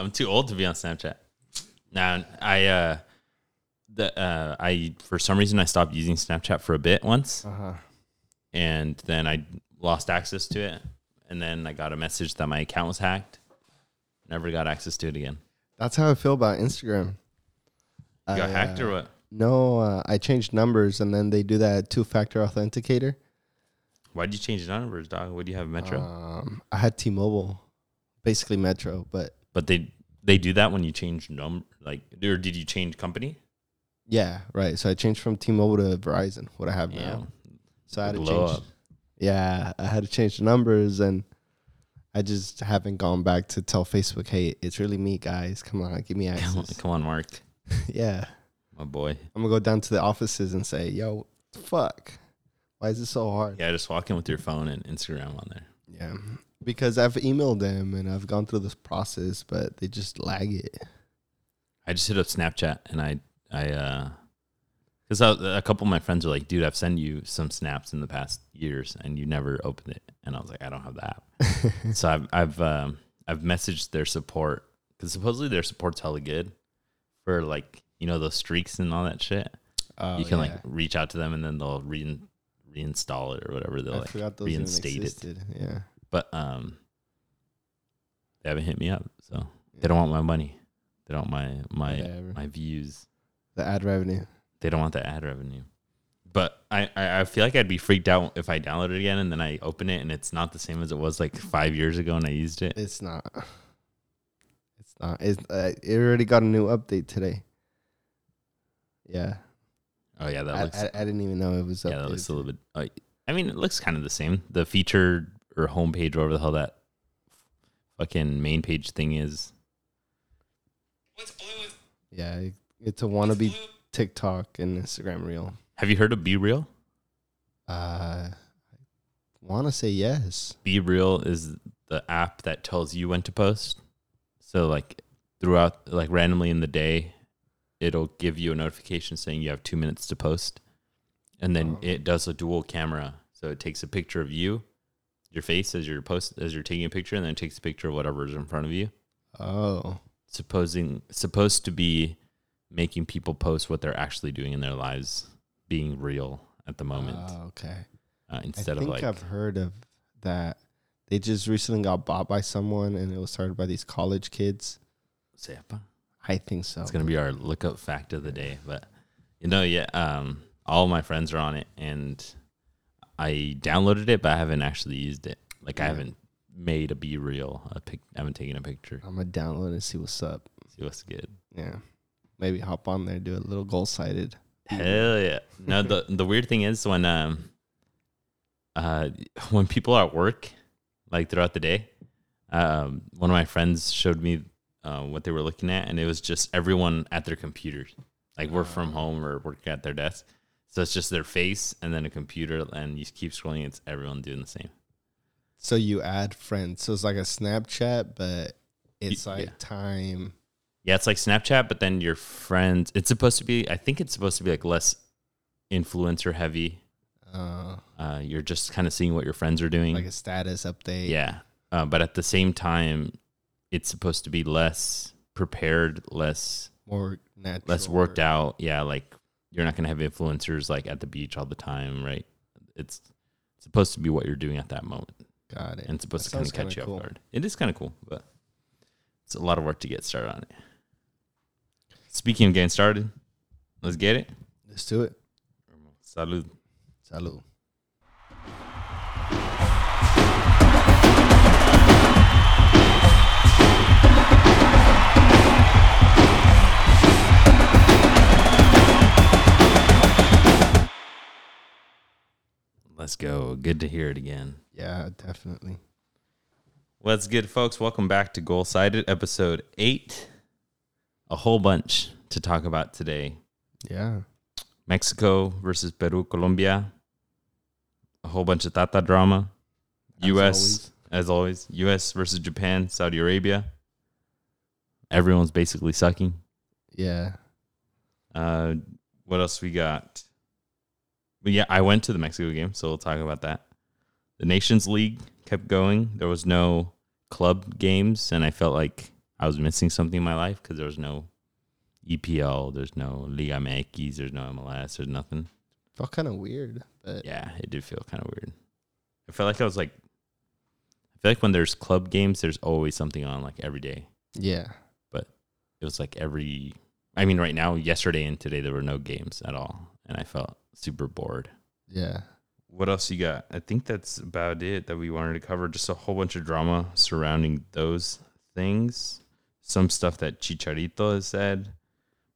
I'm too old to be on Snapchat. Now I uh the uh I for some reason I stopped using Snapchat for a bit once Uh huh. and then I lost access to it and then I got a message that my account was hacked. Never got access to it again. That's how I feel about Instagram. You got I, hacked uh, or what? No, uh, I changed numbers and then they do that two factor authenticator. Why'd you change numbers, dog? What do you have, Metro? Um, I had T-Mobile, basically Metro, but but they they do that when you change number, like, or did you change company? yeah, right. So I changed from T-Mobile to Verizon. What I have Yeah, now. So I had to change. up. Yeah, I had to change the numbers, and I just haven't gone back to tell Facebook, "Hey, it's really me, guys. Come on, give me Come on, access." come on, Mark, yeah, my boy. I'm gonna go down to the offices and say, "Yo, fuck, why is it so hard?" Yeah, just walk in with your phone and Instagram on there. Yeah, because I've emailed them and I've gone through this process, but they just lag it. I just hit up Snapchat and I I uh because a couple of my friends are like, dude, I've sent you some snaps in the past years and you never opened it, and I was like, I don't have that." so I've I've um, I've messaged their support because supposedly their support's hella good for like you know those streaks and all that shit. Oh, you can yeah. like reach out to them and then they'll re- reinstall it or whatever. They'll I like forgot those even reinstate it. Yeah, but um, they haven't hit me up, so they don't want my money. They don't want my my Whatever. my views. the ad revenue. They don't want the ad revenue. But I, I, I feel like I'd be freaked out if I download it again and then I open it and it's not the same as it was like five years ago and I used it. It's not. It's not. It's uh, it already got a new update today. Yeah, Oh yeah, that I, looks I, I didn't even know it was. yeah, that updated looks a little bit. Uh, I mean, it looks kind of the same. The feature or homepage, or whatever the hell that fucking main page thing is. Yeah, it's a wannabe TikTok and Instagram reel. Have you heard of BeReal? Uh, I want to say yes. BeReal is the app that tells you when to post. So like throughout, like randomly in the day, it'll give you a notification saying you have two minutes to post, and then Oh. it does a dual camera. So it takes a picture of you, your face as you're post as you're taking a picture, and then it takes a picture of whatever's in front of you. Oh, Supposing supposed to be making people post what they're actually doing in their lives, being real at the moment, Oh, okay. uh, I instead think of like I've heard of that. They just recently got bought by someone, and it was started by these college kids. Sepa. I think so. It's gonna be our lookup fact of the day. But you know, yeah, um, all my friends are on it, and I downloaded it, but I haven't actually used it. Like I haven't made a be real. A pic- I haven't taken a picture. I'm gonna download and see what's up. See what's good. Yeah, maybe hop on there, do a little goal sighted. Hell yeah! No, the the weird thing is when um, uh, when people are at work, like throughout the day, um, one of my friends showed me uh, what they were looking at, and it was just everyone at their computers, like work from home or work at their desk. So it's just their face and then a computer, and you keep scrolling. It's everyone doing the same. So you add friends. So it's like a Snapchat, but it's Y- like yeah. time. Yeah, it's like Snapchat, but then your friends. It's supposed to be. I think it's supposed to be like less influencer heavy. Uh, Uh, you're just kind of seeing what your friends are doing. like a status update. Yeah. Uh, but at the same time, it's supposed to be less prepared, less more natural. less worked out. Yeah, like you're not gonna have influencers like at the beach all the time, right? It's supposed to be what you're doing at that moment, Got it. and it's supposed That to kind of catch you kinda off cool. guard. It is kind of cool, but it's a lot of work to get started on it. Speaking of getting started, let's get it. Let's do it. Salud. Salud. Let's go. Good to hear it again. Yeah, definitely. What's good, folks? Welcome back to Goal Sided, episode eight. A whole bunch to talk about today. Yeah. Mexico versus Peru, Colombia. A whole bunch of Tata drama. As U.S. always. as always. U.S. versus Japan, Saudi Arabia. Everyone's basically sucking. Yeah. Uh, what else we got? But yeah, I went to the Mexico game, so we'll talk about that. The Nations League kept going. There was no club games, and I felt like I was missing something in my life because there was no EPL, there's no Liga MX, there's no MLS, there's nothing. Felt kind of weird, but Yeah, it did feel kind of weird. I felt like I was like, I feel like when there's club games, there's always something on like every day. yeah, but It was like every, I mean, right now, yesterday and today, there were no games at all. And I felt super bored. yeah. What else you got? I think that's about it that we wanted to cover. Just a whole bunch of drama surrounding those things. Some stuff that Chicharito has said.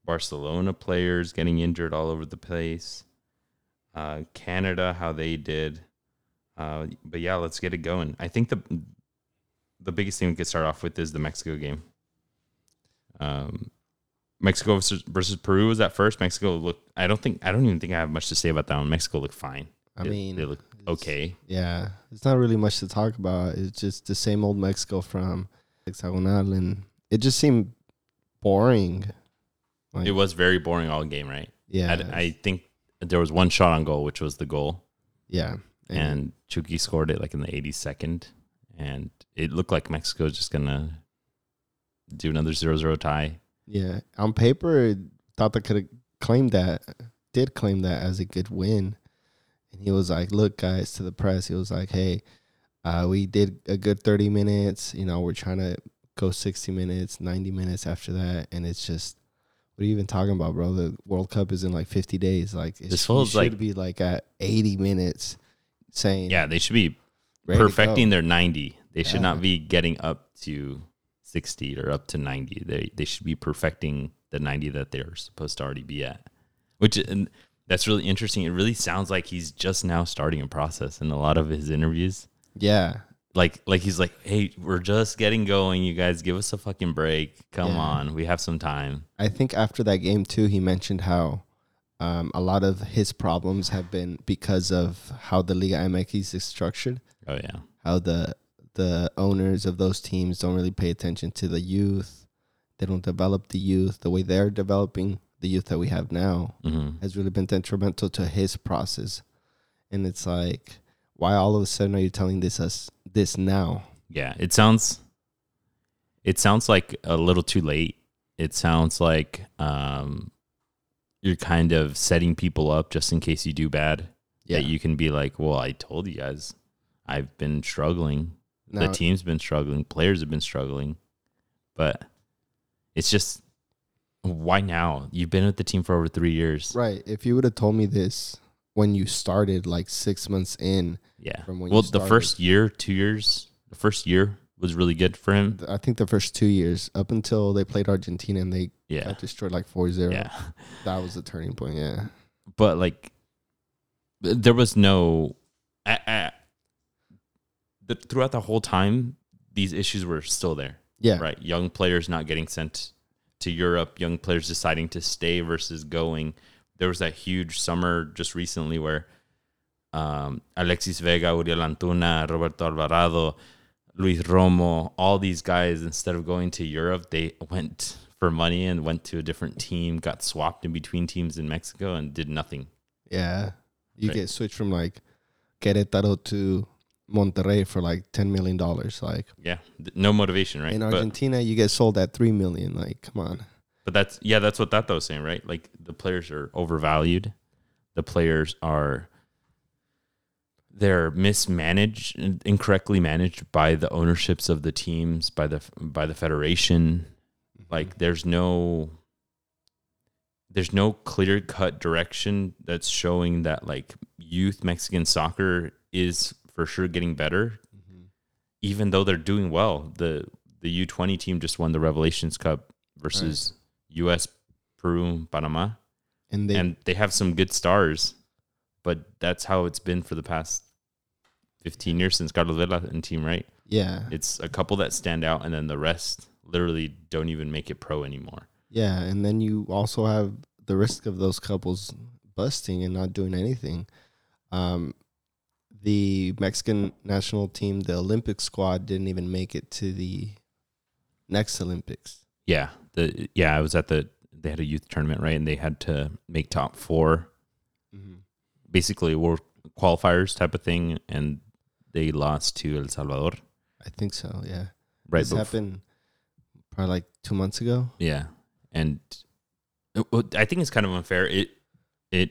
Barcelona players getting injured all over the place. Uh, Canada, how they did. Uh, but yeah, let's get it going. I think the the biggest thing we could start off with is the Mexico game. Um, Mexico versus, versus Peru was at first. Mexico looked. I don't think. I don't even think I have much to say about that one. Mexico looked fine. I They- mean, they look okay. Yeah, it's not really much to talk about. It's just the same old Mexico from Hexagonal, and it just seemed boring. Like, It was very boring all game, right? yeah, I, I think there was one shot on goal, which was the goal, yeah, and Chucky scored it like in the 82nd, and it looked like Mexico was just gonna do another 0-0 tie. Yeah. On paper, thought they could have claimed that, did claim that as a good win, and he was like, "Look, guys," to the press, he was like, "Hey, uh, we did a good thirty minutes. You know, we're trying to go sixty minutes, ninety minutes after that, and it's just." What are you even talking about, bro? The World Cup is in like 50 days. Like, it This sh- should like- be like at 80 minutes saying, Yeah, they should be perfecting their 90. They should not be getting up to 60 or up to 90. They they should be perfecting the 90 that they're supposed to already be at. Which and that's really interesting. It really sounds like he's just now starting a process in a lot of his interviews. Yeah. like like he's like, hey, we're just getting going. You guys give us a fucking break. Come Yeah. on, we have some time. I think after that game, too, he mentioned how um, a lot of his problems have been because of how the Liga MX is structured, Oh yeah, how the the owners of those teams don't really pay attention to the youth. They don't develop the youth the way they're developing the youth that we have now hmm has really been detrimental to his process. And it's like, why all of a sudden are you telling this us this now? yeah. It sounds, it sounds like a little too late. It sounds like um, you're kind of setting people up just in case you do bad. Yeah, That you can be like, well, I told you guys, I've been struggling. Now- the team's been struggling. Players have been struggling, but it's just why now? You've been with the team for over three years. right. If you would have told me this when you started, like six months in, Yeah. from when well, the first year, two years, the first year was really good for him. I think the first two years, up until they played Argentina and they Yeah. got destroyed like 4-0. Yeah. That was the turning point. Yeah. But like, there was no. I, I, the, throughout the whole time, these issues were still there. Yeah. Right. Young players not getting sent to Europe, young players deciding to stay versus going. There was that huge summer just recently where um, Alexis Vega, Uriel Antuna, Roberto Alvarado, Luis Romo, all these guys, instead of going to Europe, they went for money and went to a different team, got swapped in between teams in Mexico and did nothing. Yeah. You Right. get switched from like Querétaro to Monterrey for like $10 million. Like Yeah. No motivation, right? in But- Argentina, you get sold at 3 million. Like, come on. But that's yeah, that's what that was saying, right? Like the players are overvalued. The players are they're mismanaged, incorrectly managed by the ownerships of the teams, by the by the federation. Mm-hmm. Like there's no there's no clear cut direction that's showing that like youth Mexican soccer is for sure getting better, Mhm. even though they're doing well. The the U twenty team just won the Revelations Cup versus U.S., Peru, Panama, And they, and they have some good stars, but that's how it's been for the past fifteen years since Carlos Vela and team, right? yeah. It's a couple that stand out, and then the rest literally don't even make it pro anymore. Yeah, and then you also have the risk of those couples busting and not doing anything. Um, the Mexican national team, the Olympic squad, didn't even make it to the next Olympics. Yeah, the yeah, I was at the they had a youth tournament, right, and they had to make top four, mm-hmm. basically world qualifiers type of thing, and they lost to El Salvador. I think so. Yeah, Right, this happened probably like two months ago. Yeah, and uh, it- I think it's kind of unfair. It it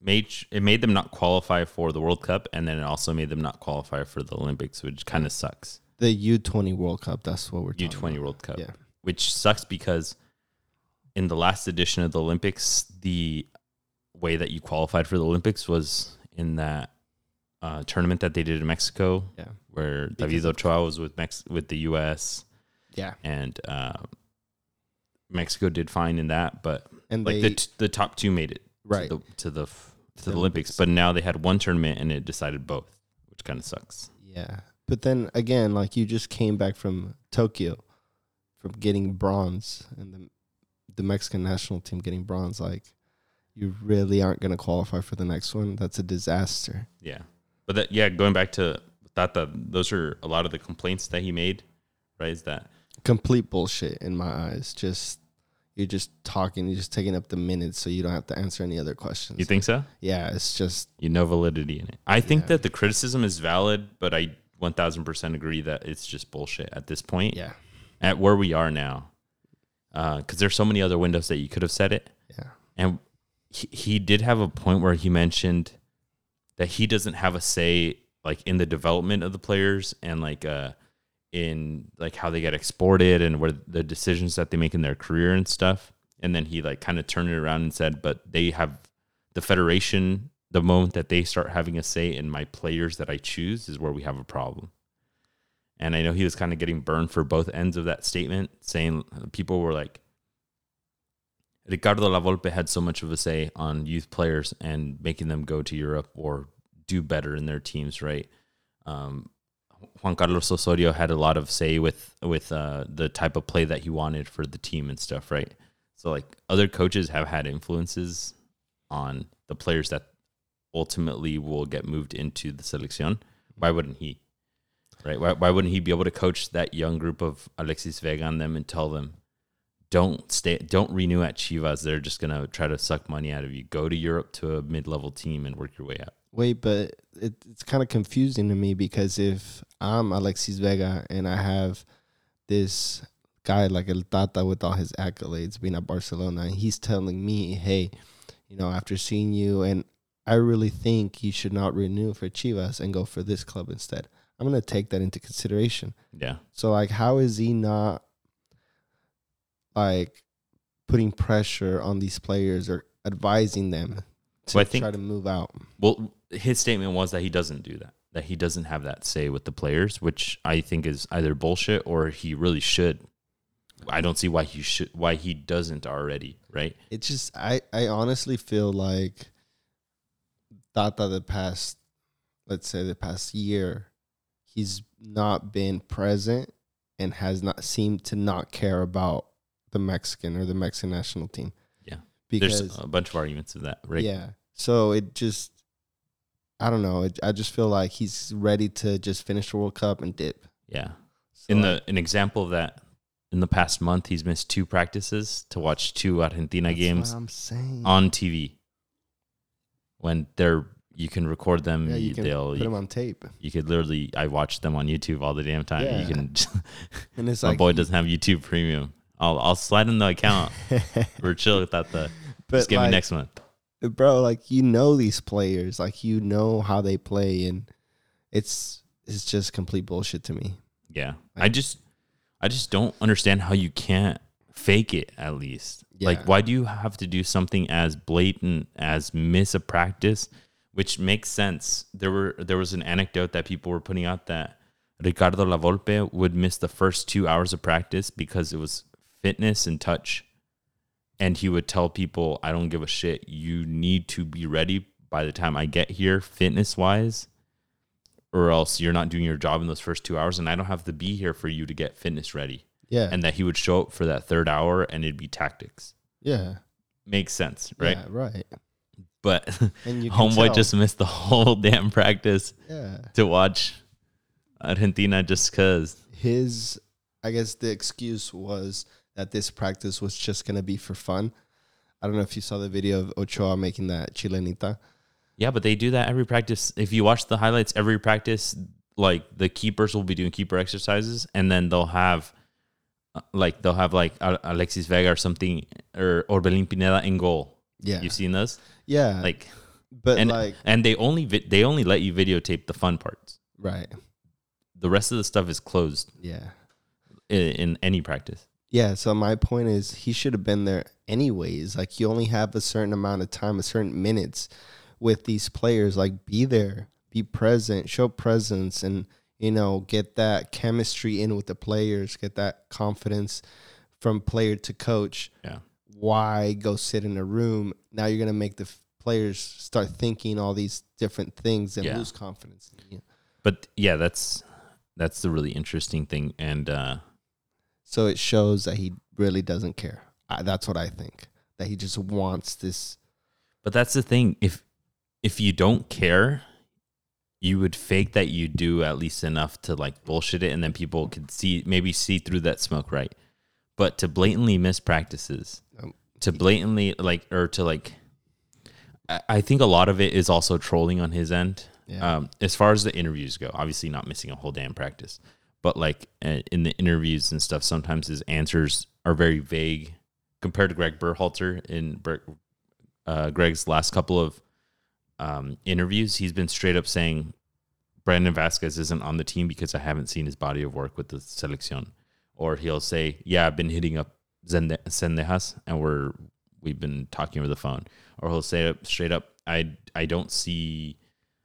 made it made them not qualify for the World Cup, and then it also made them not qualify for the Olympics, which kind of sucks. The U twenty World Cup. That's what we're U twenty. World Cup, Yeah. which sucks because in the last edition of the Olympics, the way that you qualified for the Olympics was in that uh, tournament that they did in Mexico, Yeah. where Because David Ochoa was with Mex- with the U.S. Yeah. and uh, Mexico did fine in that, but And like they the t- the top two made it right. to the to the, to the the Olympics, Olympics. but now they had one tournament and it decided both, which kind of sucks. Yeah. But then again, like you just came back from Tokyo from getting bronze and the the Mexican national team getting bronze, like you really aren't gonna qualify for the next one. That's a disaster. Yeah, but that yeah, going back to that, the those are a lot of the complaints that he made, right? Is that Complete bullshit in my eyes. Just you're just talking, you're just taking up the minutes so you don't have to answer any other questions. you think so? yeah, it's just You know validity in it. I think Yeah. that the criticism is valid, but I one thousand percent agree that it's just bullshit at this point. yeah. At where we are now, Uh, because there's so many other windows that you could have said it. Yeah. And he, he did have a point where he mentioned that he doesn't have a say like in the development of the players and like uh in like how they get exported and where the decisions that they make in their career and stuff. And then he like kind of turned it around and said, but they have the federation the moment that they start having a say in my players that I choose is where we have a problem. And I know he was kind of getting burned for both ends of that statement, saying people were like, Ricardo La Volpe had so much of a say on youth players and making them go to Europe or do better in their teams, right? Um, Juan Carlos Osorio had a lot of say with with uh, the type of play that he wanted for the team and stuff, right? So like other coaches have had influences on the players that ultimately will get moved into the selección. Why wouldn't he? Right? Why, why wouldn't he be able to coach that young group of Alexis Vega and them and tell them, don't stay, don't renew at Chivas. They're just gonna try to suck money out of you. Go to Europe to a mid-level team and work your way up. Wait, but it, it's kind of confusing to me because if I'm Alexis Vega and I have this guy like El Tata with all his accolades being at Barcelona, and he's telling me, hey, you know, after seeing you, and I really think you should not renew for Chivas and go for this club instead. I'm going to take that into consideration. Yeah, So, like, how is he not like putting pressure on these players or advising them to Well, I think- try to move out? Well, his statement was that he doesn't do that. That he doesn't have that say with the players, which I think is either bullshit or he really should. I don't see why he should, why he doesn't already. Right? It's just I I honestly feel like Tata the past let's say the past year he's not been present and has not seemed to not care about the Mexican or the Mexican national team. Because There's a bunch of arguments of that. Right? yeah. So it just I don't know. It, I just feel like he's ready to just finish the World Cup and dip. Yeah. So in the an example of that, in the past month, he's missed two practices to watch two Argentina games what I'm saying. on TV. When they're you can record them, yeah, you you can they'll put you, him on tape. you could literally I watch them on YouTube all the damn time. Yeah. You can And it's my like boy doesn't have YouTube Premium. I'll I'll slide in the account. We're chill without the. but just give me next month. bro like you know these players like you know how they play and it's it's just complete bullshit to me Yeah, I just I just don't understand how you can't fake it at least. Yeah. Like, why do you have to do something as blatant as miss a practice? Which makes sense. There were there was an anecdote that people were putting out that Ricardo La Volpe would miss the first two hours of practice because it was fitness and touch, and he would tell people, "I don't give a shit. You need to be ready by the time I get here, fitness wise." Or else you're not doing your job in those first two hours, and I don't have to be here for you to get fitness ready yeah and that he would show up for that third hour and it'd be tactics. yeah Makes sense, right? yeah, right But and you homeboy tell. just missed the whole damn practice yeah to watch Argentina just cause. his i guess the excuse was that this practice was just gonna be for fun i don't know if you saw the video of ochoa making that chilenita Yeah, but they do that every practice. If you watch the highlights, every practice, like the keepers will be doing keeper exercises, and then they'll have uh, like they'll have like Alexis Vega or something or Orbelin Pineda in goal. Yeah. You've seen those? yeah. Like but and like and they only vi- they only let you videotape the fun parts. right. The rest of the stuff is closed Yeah. in, in any practice. Yeah, so my point is he should have been there anyways. Like you only have a certain amount of time, a certain minutes with these players. Like be there, be present, show presence and you know, get that chemistry in with the players, get that confidence from player to coach. Yeah. Why go sit in a room? Now you're gonna make the f- players start thinking all these different things and Yeah. lose confidence. in you. But yeah, that's that's the really interesting thing. And uh, So it shows that he really doesn't care. I, that's what I think. That he just wants this but that's the thing. If if you don't care, you would fake that you do at least enough to like bullshit it, and then people could see maybe see through that smoke, right? But to blatantly miss practices, Um, to blatantly like or to like, I, I think a lot of it is also trolling on his end. Yeah. Um, as far as the interviews go, obviously not missing a whole damn practice, but like in the interviews and stuff, sometimes his answers are very vague compared to Greg Berhalter in uh, Greg's last couple of um, interviews. He's been straight up saying Brandon Vazquez isn't on the team because I haven't seen his body of work with the selección. Or he'll say, "Yeah, I've been hitting up Zende- Zendejas, and we're we've been talking over the phone." Or he'll say straight up, "I I don't see,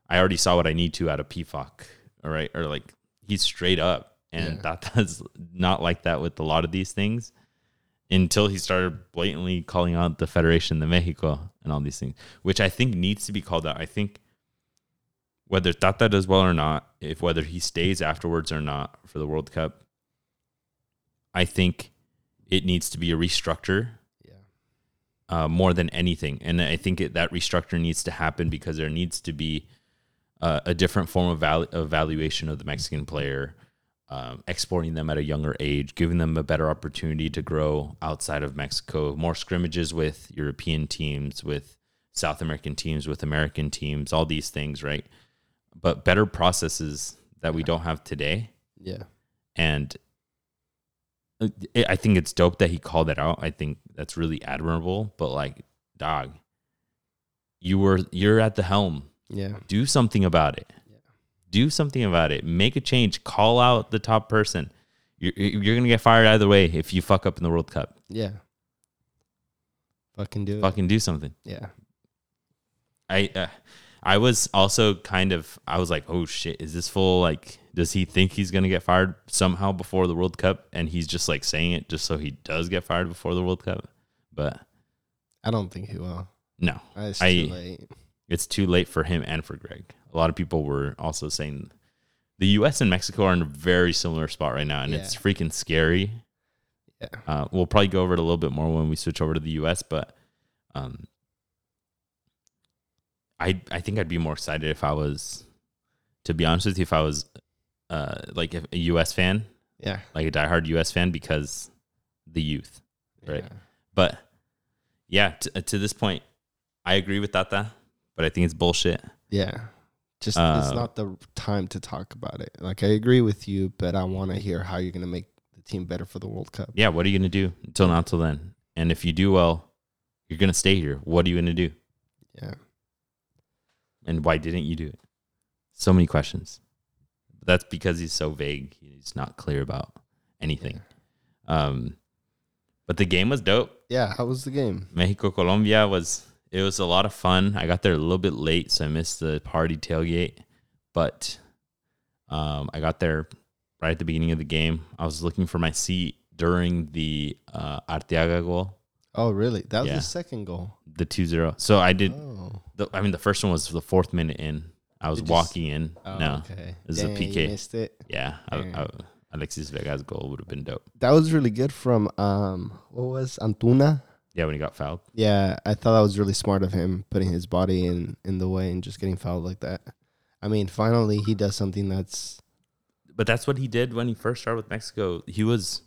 I already saw what I need to out of Pefok." All right, or like he's straight up, and Yeah. that that's not like that with a lot of these things until he started blatantly calling out the Federation de Mexico and all these things, which I think needs to be called out. I think whether Tata does well or not, if whether he stays afterwards or not for the World Cup, I think it needs to be a restructure Yeah. uh, more than anything. And I think it, that restructure needs to happen because there needs to be uh, a different form of val- evaluation of the Mexican player, um, exporting them at a younger age, giving them a better opportunity to grow outside of Mexico, more scrimmages with European teams, with South American teams, with American teams, all these things, right? But better processes that we don't have today Yeah. and uh, it, I think it's dope that he called it out. I think that's really admirable. But like, dog, you were you're at the helm. Yeah. Do something about it. Yeah. Do something about it. Make a change. Call out the top person. You're you're gonna get fired either way if you fuck up in the World Cup. Yeah. Fucking do it. Fucking do something. Yeah. I uh, I was also kind of I was like, oh shit, is this full like? Does he think he's gonna get fired somehow before the World Cup? And he's just like saying it just so he does get fired before the World Cup. But I don't think he will. no, It's I- late. It's too late for him and for Greg. A lot of people were also saying the U.S. and Mexico are in a very similar spot right now, and it's freaking scary. Yeah. Uh, we'll probably go over it a little bit more when we switch over to the U.S., but um, I I think I'd be more excited if I was, to be honest with you, if I was uh, like a U.S. fan, Yeah. like a diehard U.S. fan, because the youth. Right. Yeah. But yeah, t- to this point, I agree with Tata, but I think it's bullshit. Yeah. Just Uh, it's not the time to talk about it. Like I agree with you, but I want to hear how you're going to make the team better for the World Cup. Yeah, what are you gonna do until not till then? And if you do well, you're gonna stay here. What are you gonna do? Yeah. And why didn't you do it? So many questions. That's because he's so vague. He's not clear about anything. Um, but the game was dope. Yeah, how was the game? Mexico Colombia was it was a lot of fun. I got there a little bit late, so I missed the party tailgate. But um, I got there right at the beginning of the game. I was looking for my seat during the uh, Arteaga goal, Oh, really? That was Yeah. the second goal. the 2-0. So I did. Oh. The, I mean, the first one was the fourth minute in. I was s- walking in. oh no, okay. Is a Dang, PK. You missed it. yeah, I, I, Alexis Vega's goal would have been dope. That was really good from um what was Antuna? Yeah, when he got fouled. Yeah, I thought that was really smart of him putting his body in in the way and just getting fouled like that. I mean, finally he does something that's but that's what he did when he first started with Mexico. He was,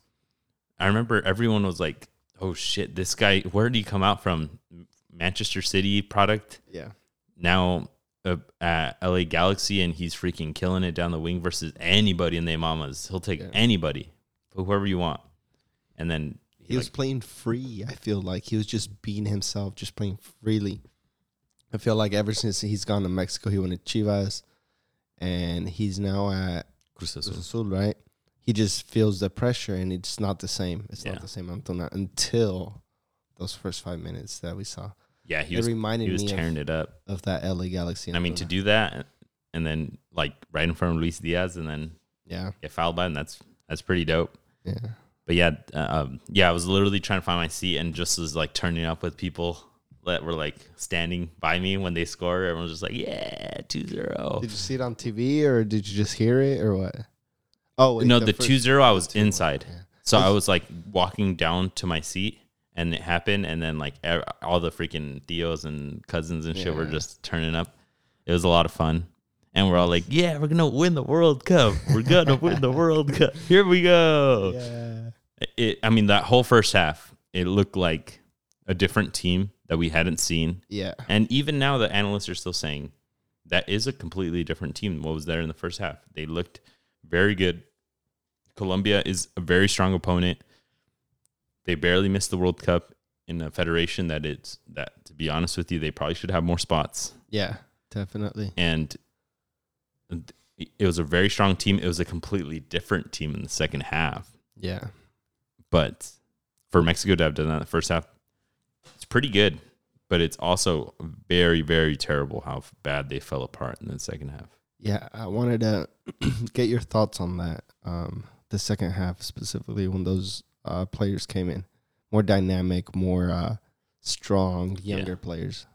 I remember everyone was like, "Oh shit, this guy! Where did he come out from? Manchester City product. yeah. Now uh, at LA Galaxy, and he's freaking killing it down the wing versus anybody in the Mamas. He'll take Yeah. anybody, whoever you want. and then He was playing free. I feel like he was just being himself, just playing freely. I feel like ever since he's gone to Mexico, he went to Chivas, and he's now at Cruz Azul. Cruz Azul, right? He just feels the pressure, and it's not the same. It's Yeah. not the same until now, until those first five minutes that we saw. Yeah, he it was reminded he was me tearing of, it up. of that LA Galaxy. I mean, to do that and then like right in front of Luis Diaz and then yeah, get fouled by him, that's that's pretty dope. yeah, But yeah, uh, um, yeah, I was literally trying to find my seat and just was like turning up with people that were like standing by me when they score. Everyone was just like, "Yeah, 2-0. Did you see it on TV or did you just hear it or what? Oh wait, no, the, first- 2-0, I was 2-1, inside. yeah. So I was like walking down to my seat and it happened. And then like ev- all the freaking Theos and cousins and shit were just turning up. It was a lot of fun. And we're all like, yeah, we're going to win the World Cup. We're going to win the World Cup. Here we go. Yeah. It, I mean, that whole first half, it looked like a different team that we hadn't seen. Yeah. And even now, the analysts are still saying that is a completely different team than what was there in the first half. They looked very good. Colombia is a very strong opponent. They barely missed the World Cup in a federation that it's that to be honest with you, they probably should have more spots. Yeah. Definitely. And it was a very strong team. It was a completely different team in the second half. Yeah. But for Mexico to have done that in the first half, it's pretty good. But it's also very, very terrible how bad they fell apart in the second half. Yeah. I wanted to get your thoughts on that. Um, the second half specifically when those uh, players came in, more dynamic, more uh, strong, younger Yeah. players.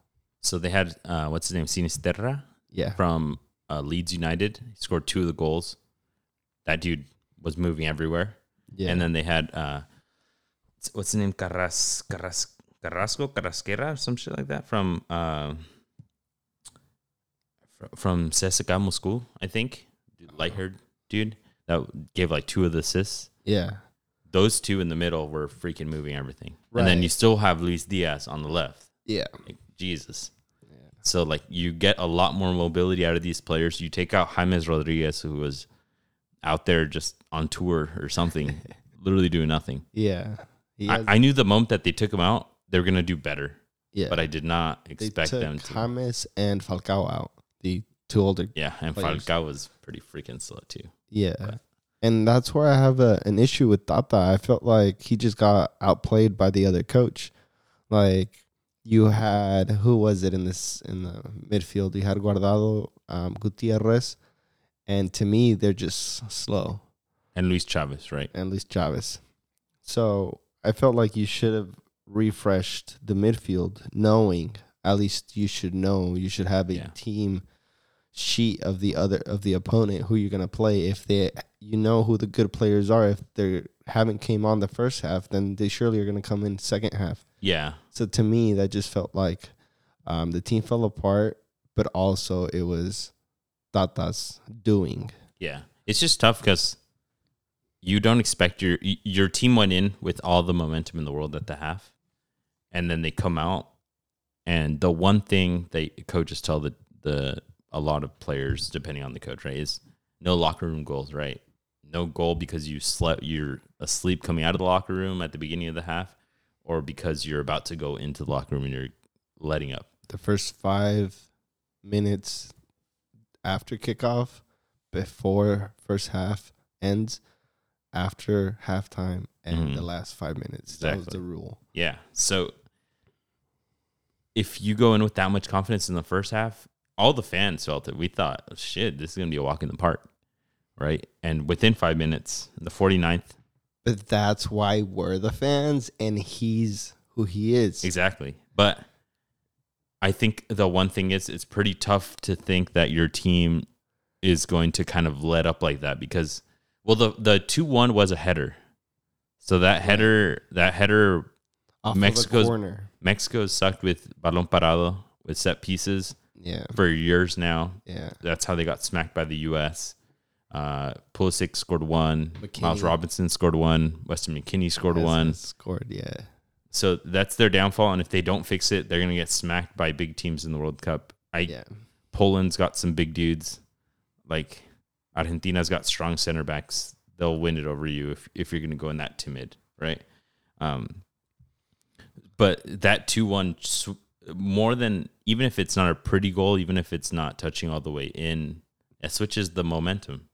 So they had uh, what's his name, Sinisterra Yeah. from uh, Leeds United. He scored two of the goals. That dude was moving everywhere. Yeah. And then they had uh, what's- the name, Carras, Carras, Carrasco, Carrasquera, or some shit like that from uh, from CSKA Moscow, I think. Light haired dude that gave like two of the assists. yeah. Those two in the middle were freaking moving everything. And then you still have Luis Diaz on the left. Yeah. Like, Jesus. Yeah. So like you get a lot more mobility out of these players. You take out James Rodriguez, who was out there just on tour or something, literally doing nothing. Yeah. I, I knew the moment that they took him out, they were gonna do better, yeah. but I did not expect them to. James and Falcao out, the two older yeah, and players. Falcao was pretty freaking slow too. Yeah. But- And that's where I have a, an issue with Tata. I felt like he just got outplayed by the other coach. Like you had who was it in this in the midfield? You had Guardado, um, Gutierrez, and to me they're just slow. And Luis Chavez, right? And Luis Chavez. So I felt like you should have refreshed the midfield, knowing at least you should know you should have a Yeah. team sheet of the other of the opponent who you're gonna play. If they you know who the good players are, if they haven't came on the first half, then they surely are gonna come in second half. Yeah, So to me, that just felt like um, the team fell apart, but also it was Tata's doing. yeah. It's just tough because you don't expect your your team went in with all the momentum in the world at the half, and then they come out, and the one thing they coaches tell the the a lot of players, depending on the coach, right, is no locker room goals, right? No goal because you slept, you're asleep coming out of the locker room at the beginning of the half, or because you're about to go into the locker room and you're letting up. the first five minutes after kickoff, before first half ends, after halftime, and Mhm. the last five minutes. That was the rule. Yeah. So if you go in with that much confidence in the first half, all the fans felt it. We thought, shit, this is going to be a walk in the park. Right. And within five minutes, the 49th, But that's why we're the fans, and he's who he is. exactly. But I think the one thing is, it's pretty tough to think that your team is going to kind of let up like that because, well, the, the 2 1 was a header. So that header, that header Off Mexico's- of the corner. Mexico sucked with balón parado with set pieces Yeah, for years now. yeah. That's how they got smacked by the U.S. Uh, Pulisic scored one. Miles Robinson scored one. Weston McKennie scored one. Scored, yeah. So that's their downfall. And if they don't fix it, they're going to get smacked by big teams in the World Cup. I Yeah. Poland's got some big dudes. Like Argentina's got strong center backs. They'll win it over you if, if you're going to go in that timid, right? Um, but that two one more than even if it's not a pretty goal, even if it's not touching all the way in, it switches the momentum,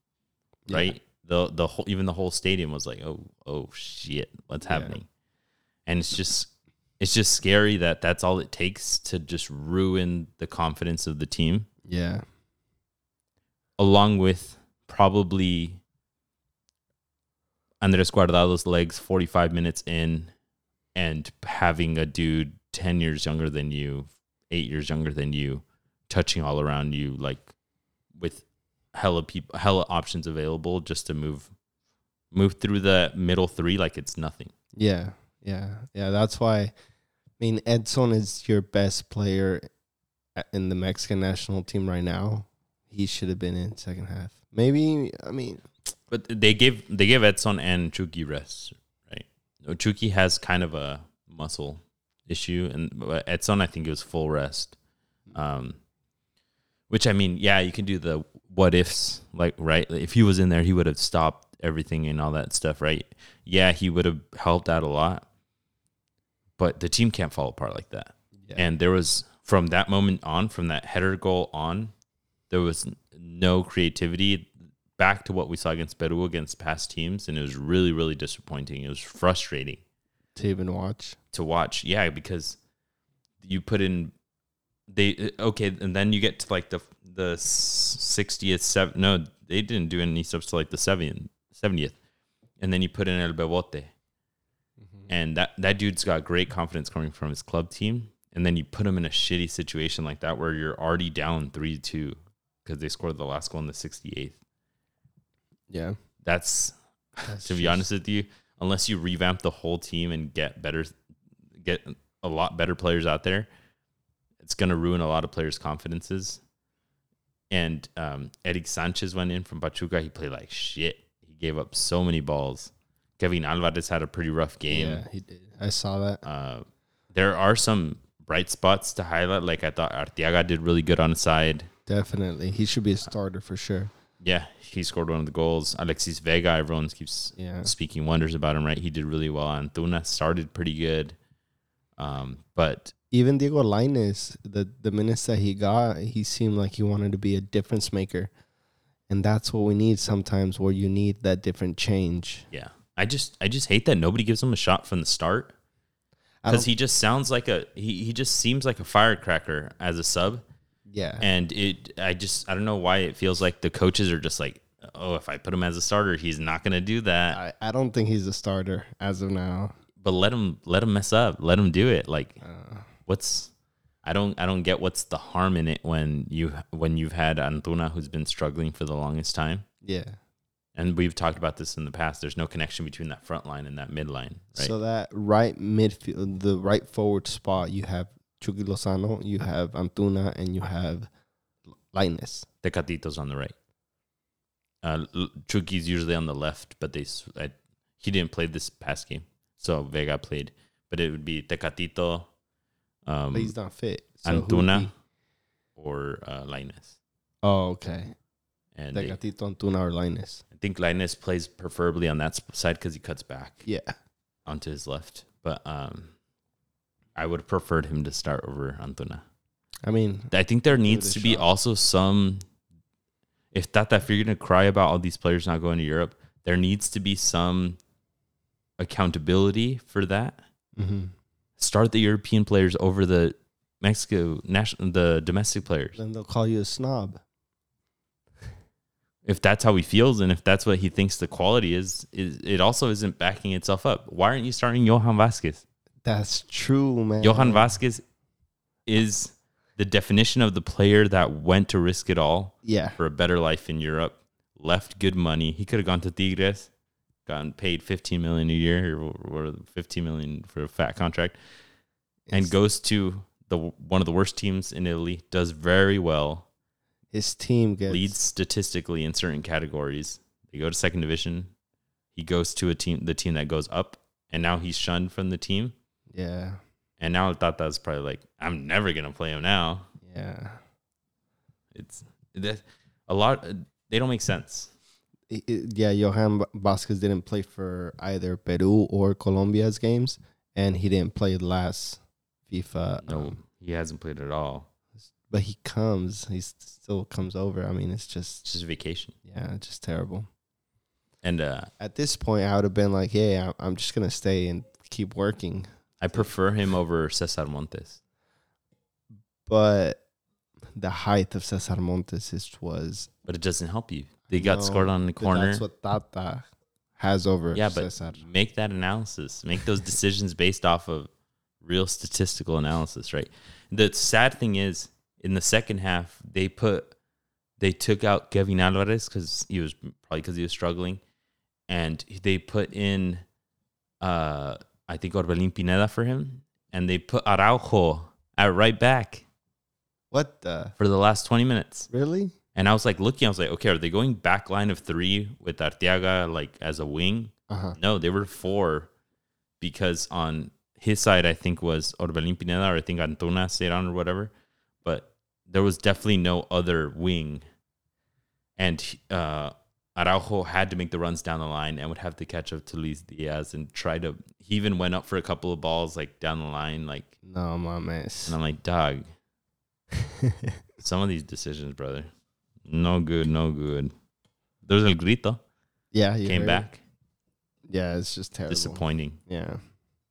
Yeah. right? The the whole even the whole stadium was like, oh oh shit, what's Yeah. happening? And it's just it's just scary that that's all it takes to just ruin the confidence of the team, Yeah. along with probably Andres Guardado's legs 45 minutes in and having a dude 10 years younger than you, 8 years younger than you, touching all around you like with hella people hella options available just to move move through the middle 3 like it's nothing. Yeah. Yeah. Yeah. That's why I mean Edson is your best player in the Mexican national team right now. He should have been in second half. Maybe I mean But they gave they gave Edson and Chucky rest, right? No, Chucky has kind of a muscle issue, and Edson I think it was full rest. Um, which I mean, yeah, you can do the what ifs, like right. If he was in there, he would have stopped everything and all that stuff, right? Yeah, he would have helped out a lot, but the team can't fall apart like that. yeah. And there was from that moment on, from that header goal on, there was no creativity back to what we saw against Peru against past teams, and it was really, really disappointing. It was frustrating to even watch. to watch. Yeah, because you put in they uh, okay, and then you get to like the the sixtieth seven. No, they didn't do any subs to like the seventieth, and then you put in El Bebote, and that that dude's got great confidence coming from his club team, and then you put him in a shitty situation like that where you're already down three two because they scored the last goal in the sixty eighth. Yeah. That's That's to be just- honest with you, unless you revamp the whole team and get better, get a lot better players out there, it's going to ruin a lot of players' confidences. And um, Eric Sanchez went in from Pachuca. He played like shit. He gave up so many balls. Kevin Alvarez had a pretty rough game. Yeah, he did. I saw that. Uh, there are some bright spots to highlight. Like I thought Arteaga did really good on the side. Definitely. He should be a starter for sure. Yeah, he scored one of the goals. Alexis Vega, everyone keeps Yeah. speaking wonders about him, right? He did really well. Antuna started pretty good. Um, but Even Diego Lainez, the the minutes that he got, he seemed like he wanted to be a difference maker. And that's what we need sometimes where you need that different change. yeah, I just I just hate that nobody gives him a shot from the start because he just sounds like a he he just seems like a firecracker as a sub, yeah. and it I just I don't know why it feels like the coaches are just like oh if I put him as a starter he's not gonna do that, I, I don't think he's a starter as of now. but let him let him mess up, let him do it. Like Uh, what's I don't I don't get what's the harm in it when you when you've had Antuna who's been struggling for the longest time. yeah. And we've talked about this in the past. There's no connection between that front line and that mid line, right? So that right midfield, the right forward spot, you have Chucky Lozano, you have Antuna, and you have Lainez. Tecatito's on the right. Uh, Chucky's usually on the left, but they I, he didn't play this past game, so Vega played. But it would be Tecatito, um, But he's not fit. So Antuna, or uh, Lainez. Oh, okay. And they, Antuna, or Lainez. I think Lainez plays preferably on that side because he cuts back. Yeah. onto his left. But um, I would have preferred him to start over Antuna. I mean, I think there needs to be also some. If that if you're gonna cry about all these players not going to Europe, there needs to be some accountability for that. mhm. Start the European players over the Mexico national the domestic players. then they'll call you a snob. If that's how he feels and if that's what he thinks the quality is, is it also isn't backing itself up. Why aren't you starting Johan Vasquez? That's true, man. Johan Vasquez is the definition of the player that went to risk it all Yeah. for a better life in Europe, left good money. He could have gone to Tigres, gotten paid 15 million a year or, or 15 million for a fat contract and goes to the one of the worst teams in Italy, does very well, His team gets leads statistically in certain categories. They go to second division. He goes to a team the team that goes up and now he's shunned from the team. Yeah. And now I thought that was probably like, I'm never gonna play him now. Yeah. It's that a lot. They don't make sense. yeah, Johan Vasquez didn't play for either Peru or Colombia's games, and he didn't play last FIFA. No, um, he hasn't played at all. But he comes. He still comes over. I mean, it's It's just just vacation. yeah, it's just terrible. And uh, At this point, I would have been like, "Hey, I'm, I'm just gonna stay and keep working." I prefer him over Cesar Montes. But the height of Cesar Montes is, was But it doesn't help you. They got No, scored on the corner. That's what Tata has over Yeah, but Cesar. make that analysis. Make those decisions based off of real statistical analysis, right? The sad thing is, in the second half, they put they took out Kevin Alvarez because he was probably because he was struggling, and they put in, uh, I think Orbelin Pineda for him, and they put Araujo at right back What the for the last twenty minutes. really? And I was like looking, I was like, okay, are they going back line of three with Arteaga like as a wing? Uh huh. No, they were four because on his side, I think was Orbelin Pineda or I think Antuna Ceran or whatever. There was definitely no other wing. And uh, Araujo had to make the runs down the line and would have to catch up to Luis Diaz and try to. He even went up for a couple of balls like down the line, like, No, my man. and I'm like, dog, some of these decisions, brother, no good, no good. There's El Grito yeah, came heard it? back, Yeah, it's just terrible. disappointing. Yeah.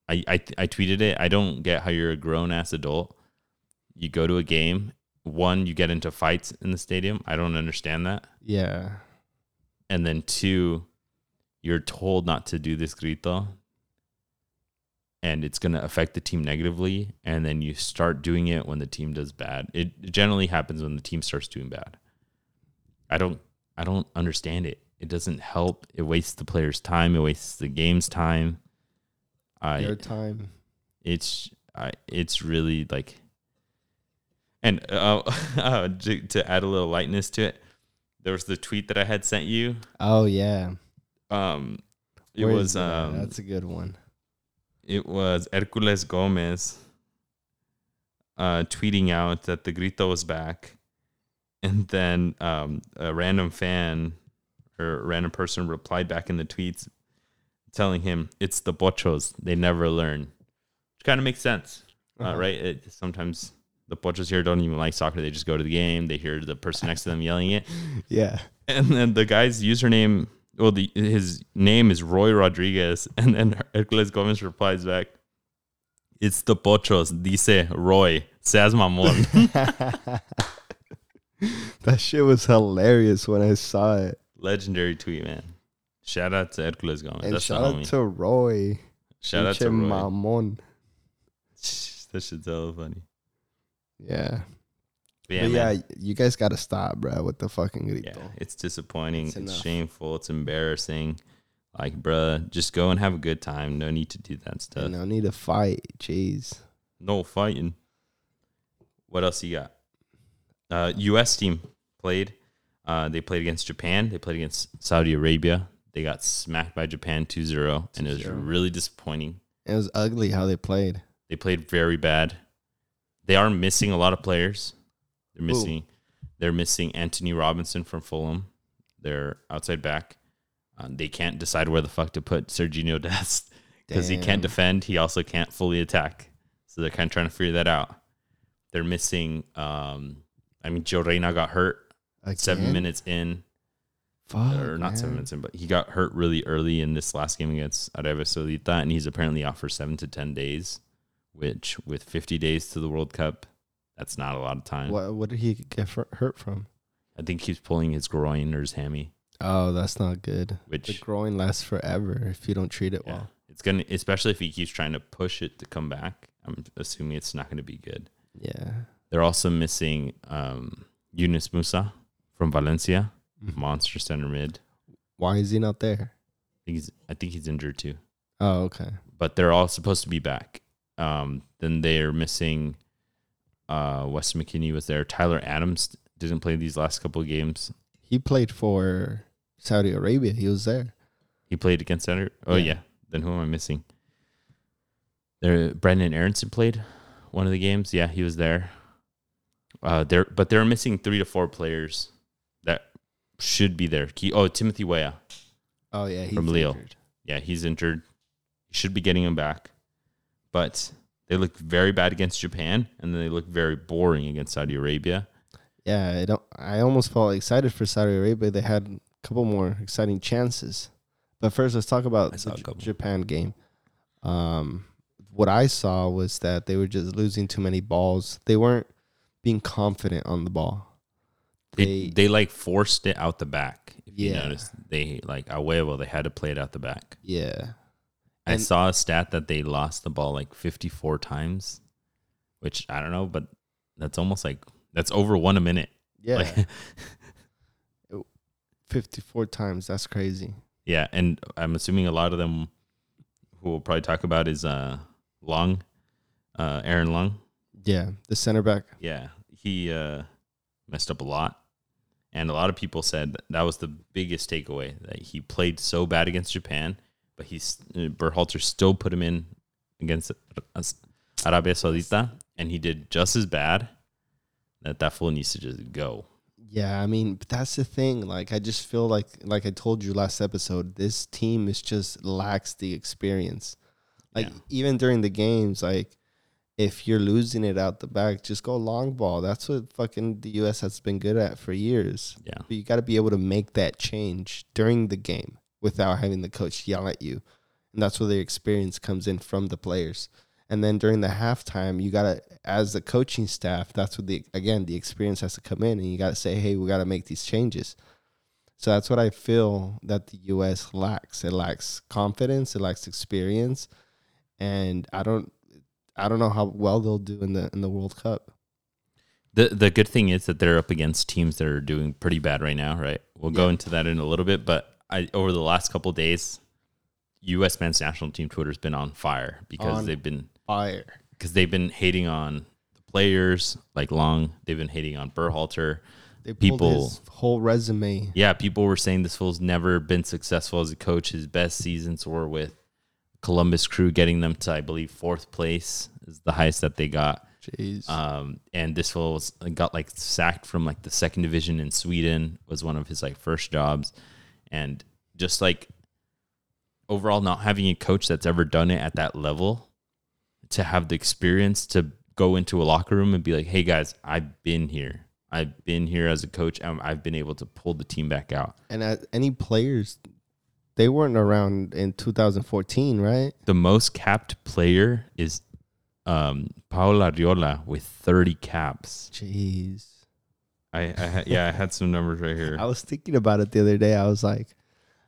I, I I tweeted it. I don't get how you're a grown ass adult. You go to a game. One, you get into fights in the stadium. I don't understand that. Yeah. And then two, you're told not to do this grito, and it's gonna affect the team negatively. And then you start doing it when the team does bad. It generally happens when the team starts doing bad. I don't I don't understand it. It doesn't help. It wastes the player's time. It wastes the game's time. I Your time. it's I it's really like and uh, uh to, add a little lightness to it there was the tweet that I had sent you Oh yeah. um it Where was that? um That's a good one. it was Herculez Gomez uh tweeting out that the grito was back and then um a random fan or a random person replied back in the tweets telling him it's the pochos they never learn which kind of makes sense uh, Uh-huh. right? It, sometimes the pochos here don't even like soccer. They just go to the game. They hear the person next to them yelling it, Yeah. and then the guy's username, well, the his name is Roy Rodriguez, and then Herculez Gomez replies back, "It's the pochos." Dice Roy, seas mamon. that shit was hilarious when I saw it. Legendary tweet, man. Shout out to Herculez Gomez. And That's shout out to Roy. shout out to Roy. Mamon. that shit's hella funny. Yeah. But yeah, but yeah, you guys gotta stop, bro, with the fucking grito. Yeah, it's disappointing. It's It's, shameful. It's embarrassing. Like, bruh, just go and have a good time. No need to do that stuff. And no need to fight. Jeez. No fighting. What else you got? Uh, U.S. team played. Uh, they played against Japan. They played against Saudi Arabia. They got smacked by Japan 2-0, and it was really disappointing. It was ugly how they played. They played very bad. They are missing a lot of players. They're missing. They're missing Antonee Robinson from Fulham. They're outside back. Um, they can't decide where the fuck to put Sergiño Dest because he can't defend. He also can't fully attack. So they're kind of trying to figure that out. They're missing. Um, I mean, Gio Reyna got hurt seven minutes in, Fuck, or not seven minutes in, but he got hurt really early in this last game against Arabia Saudita, and he's apparently out for seven to ten days. Which, with fifty days to the World Cup, that's not a lot of time. What what did he get fr- hurt from? I think he's pulling his groin or his hammy, Oh, that's not good. The which groin lasts forever if you don't treat it yeah, well. it's gonna, especially if he keeps trying to push it to come back. I'm assuming it's not going to be good. Yeah. They're also missing um, Yunus Musah from Valencia, Mhm. monster center mid. Why is he not there? I think he's, I think he's injured too, Oh, okay. but they're all supposed to be back. Um, then they're missing. Uh, Wes McKennie was there. Tyler Adams didn't play these last couple of games. He played for Saudi Arabia. He was there. He played against Center. Oh Yeah. yeah. Then who am I missing? There, Brenden Aaronson played one of the games. Yeah, he was there. Uh, there, but they're missing three to four players that should be there. Key, oh, Timothy Weah. Oh yeah, he's From Lille. injured. Yeah, he's injured. Should be getting him back. But they look very bad against Japan, and then they look very boring against Saudi Arabia. Yeah, I don't. I almost felt excited for Saudi Arabia. They had a couple more exciting chances. But first, let's talk about the a J- couple. Japan game. Um, what I saw was that they were just losing too many balls. They weren't being confident on the ball. They, They, they like forced it out the back. If you Yeah. notice, they like a huevo, they had to play it out the back. yeah, I And- saw a stat that they lost the ball like 54 times, which I don't know, but that's almost like that's over one a minute. yeah, Like, fifty four times. That's crazy. yeah, and I'm assuming a lot of them who we'll probably talk about is uh Long, uh Aaron Long. Yeah, the center back. Yeah, he uh messed up a lot. And a lot of people said that, that was the biggest takeaway that he played so bad against Japan, but he's uh, Berhalter still put him in against Arabia Saudita, and he did just as bad. That that fool needs to just go. Yeah, I mean, but that's the thing. Like, I just feel like, like I told you last episode, this team is just lacks the experience. Like, Yeah. even during the games, like, if you're losing it out the back, just go long ball. That's what fucking the U.S. has been good at for years. Yeah, But you got to be able to make that change during the game without having the coach yell at you. And that's where the experience comes in from the players. And then during the halftime, you got to, as the coaching staff, that's what the, again, the experience has to come in and you got to say, hey, we got to make these changes. So that's what I feel that the U.S. lacks. It lacks confidence, it lacks experience. And I don't, I don't know how well they'll do in the in the World Cup. the the good thing is that they're up against teams that are doing pretty bad right now. Right, we'll go into that in a little bit, but I over the last couple days, U.S. men's national team Twitter's been on fire because On they've been Fire. because they've been hating on the players like Long. They've been hating on Berhalter. They pulled People- his whole resume. Yeah, people were saying this fool's never been successful as a coach. His best seasons were with Columbus Crew, getting them to I believe fourth place is the highest that they got. Jeez. Um, and this fool got like sacked from like the second division in Sweden was one of his like first jobs, and just like overall not having a coach that's ever done it at that level to have the experience to go into a locker room and be like, "Hey guys, I've been here. I've been here as a coach. and I've been able to pull the team back out." And as any players, they weren't around in 2014, right? The most capped player is um, Paolo Arriola with 30 caps. Jeez. I, I ha- yeah, I had some numbers right here. I was thinking about it the other day. I was like,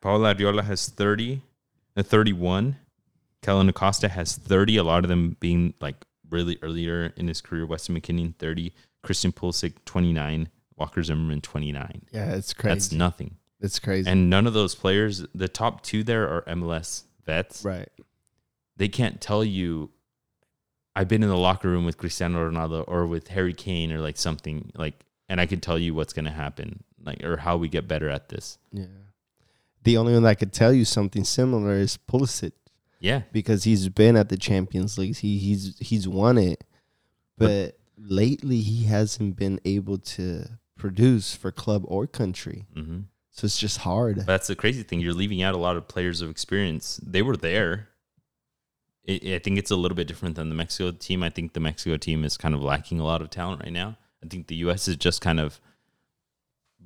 Paul Arriola has 30, uh, 31. Kellyn Acosta has 30, a lot of them being like really earlier in his career. Weston McKennie, 30. Christian Pulisic, 29. Walker Zimmerman, 29. yeah, it's crazy. That's nothing. it's crazy. And none of those players, the top two there are MLS vets. right. They can't tell you, I've been in the locker room with Cristiano Ronaldo or with Harry Kane or like something like, and I can tell you what's going to happen, like, or how we get better at this. Yeah. The only one that could tell you something similar is Pulisic Yeah. because he's been at the Champions League. He he's he's won it, but lately he hasn't been able to produce for club or country. hmm So it's just hard. But that's the crazy thing. You're leaving out a lot of players of experience. They were there. I think it's a little bit different than the Mexico team. I think the Mexico team is kind of lacking a lot of talent right now. I think the U.S. is just kind of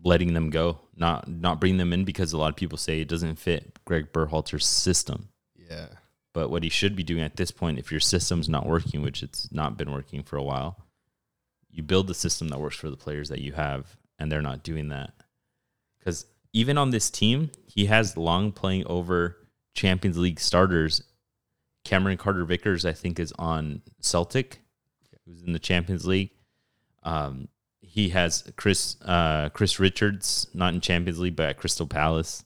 letting them go, not not bringing them in because a lot of people say it doesn't fit Greg Berhalter's system. Yeah. But what he should be doing at this point, if your system's not working, which it's not been working for a while, you build the system that works for the players that you have, and they're not doing that. Because even on this team, he has long playing over Champions League starters. Cameron Carter Vickers, I think, is on Celtic, who's in the Champions League. Um, he has Chris uh, Chris Richards, not in Champions League, but at Crystal Palace.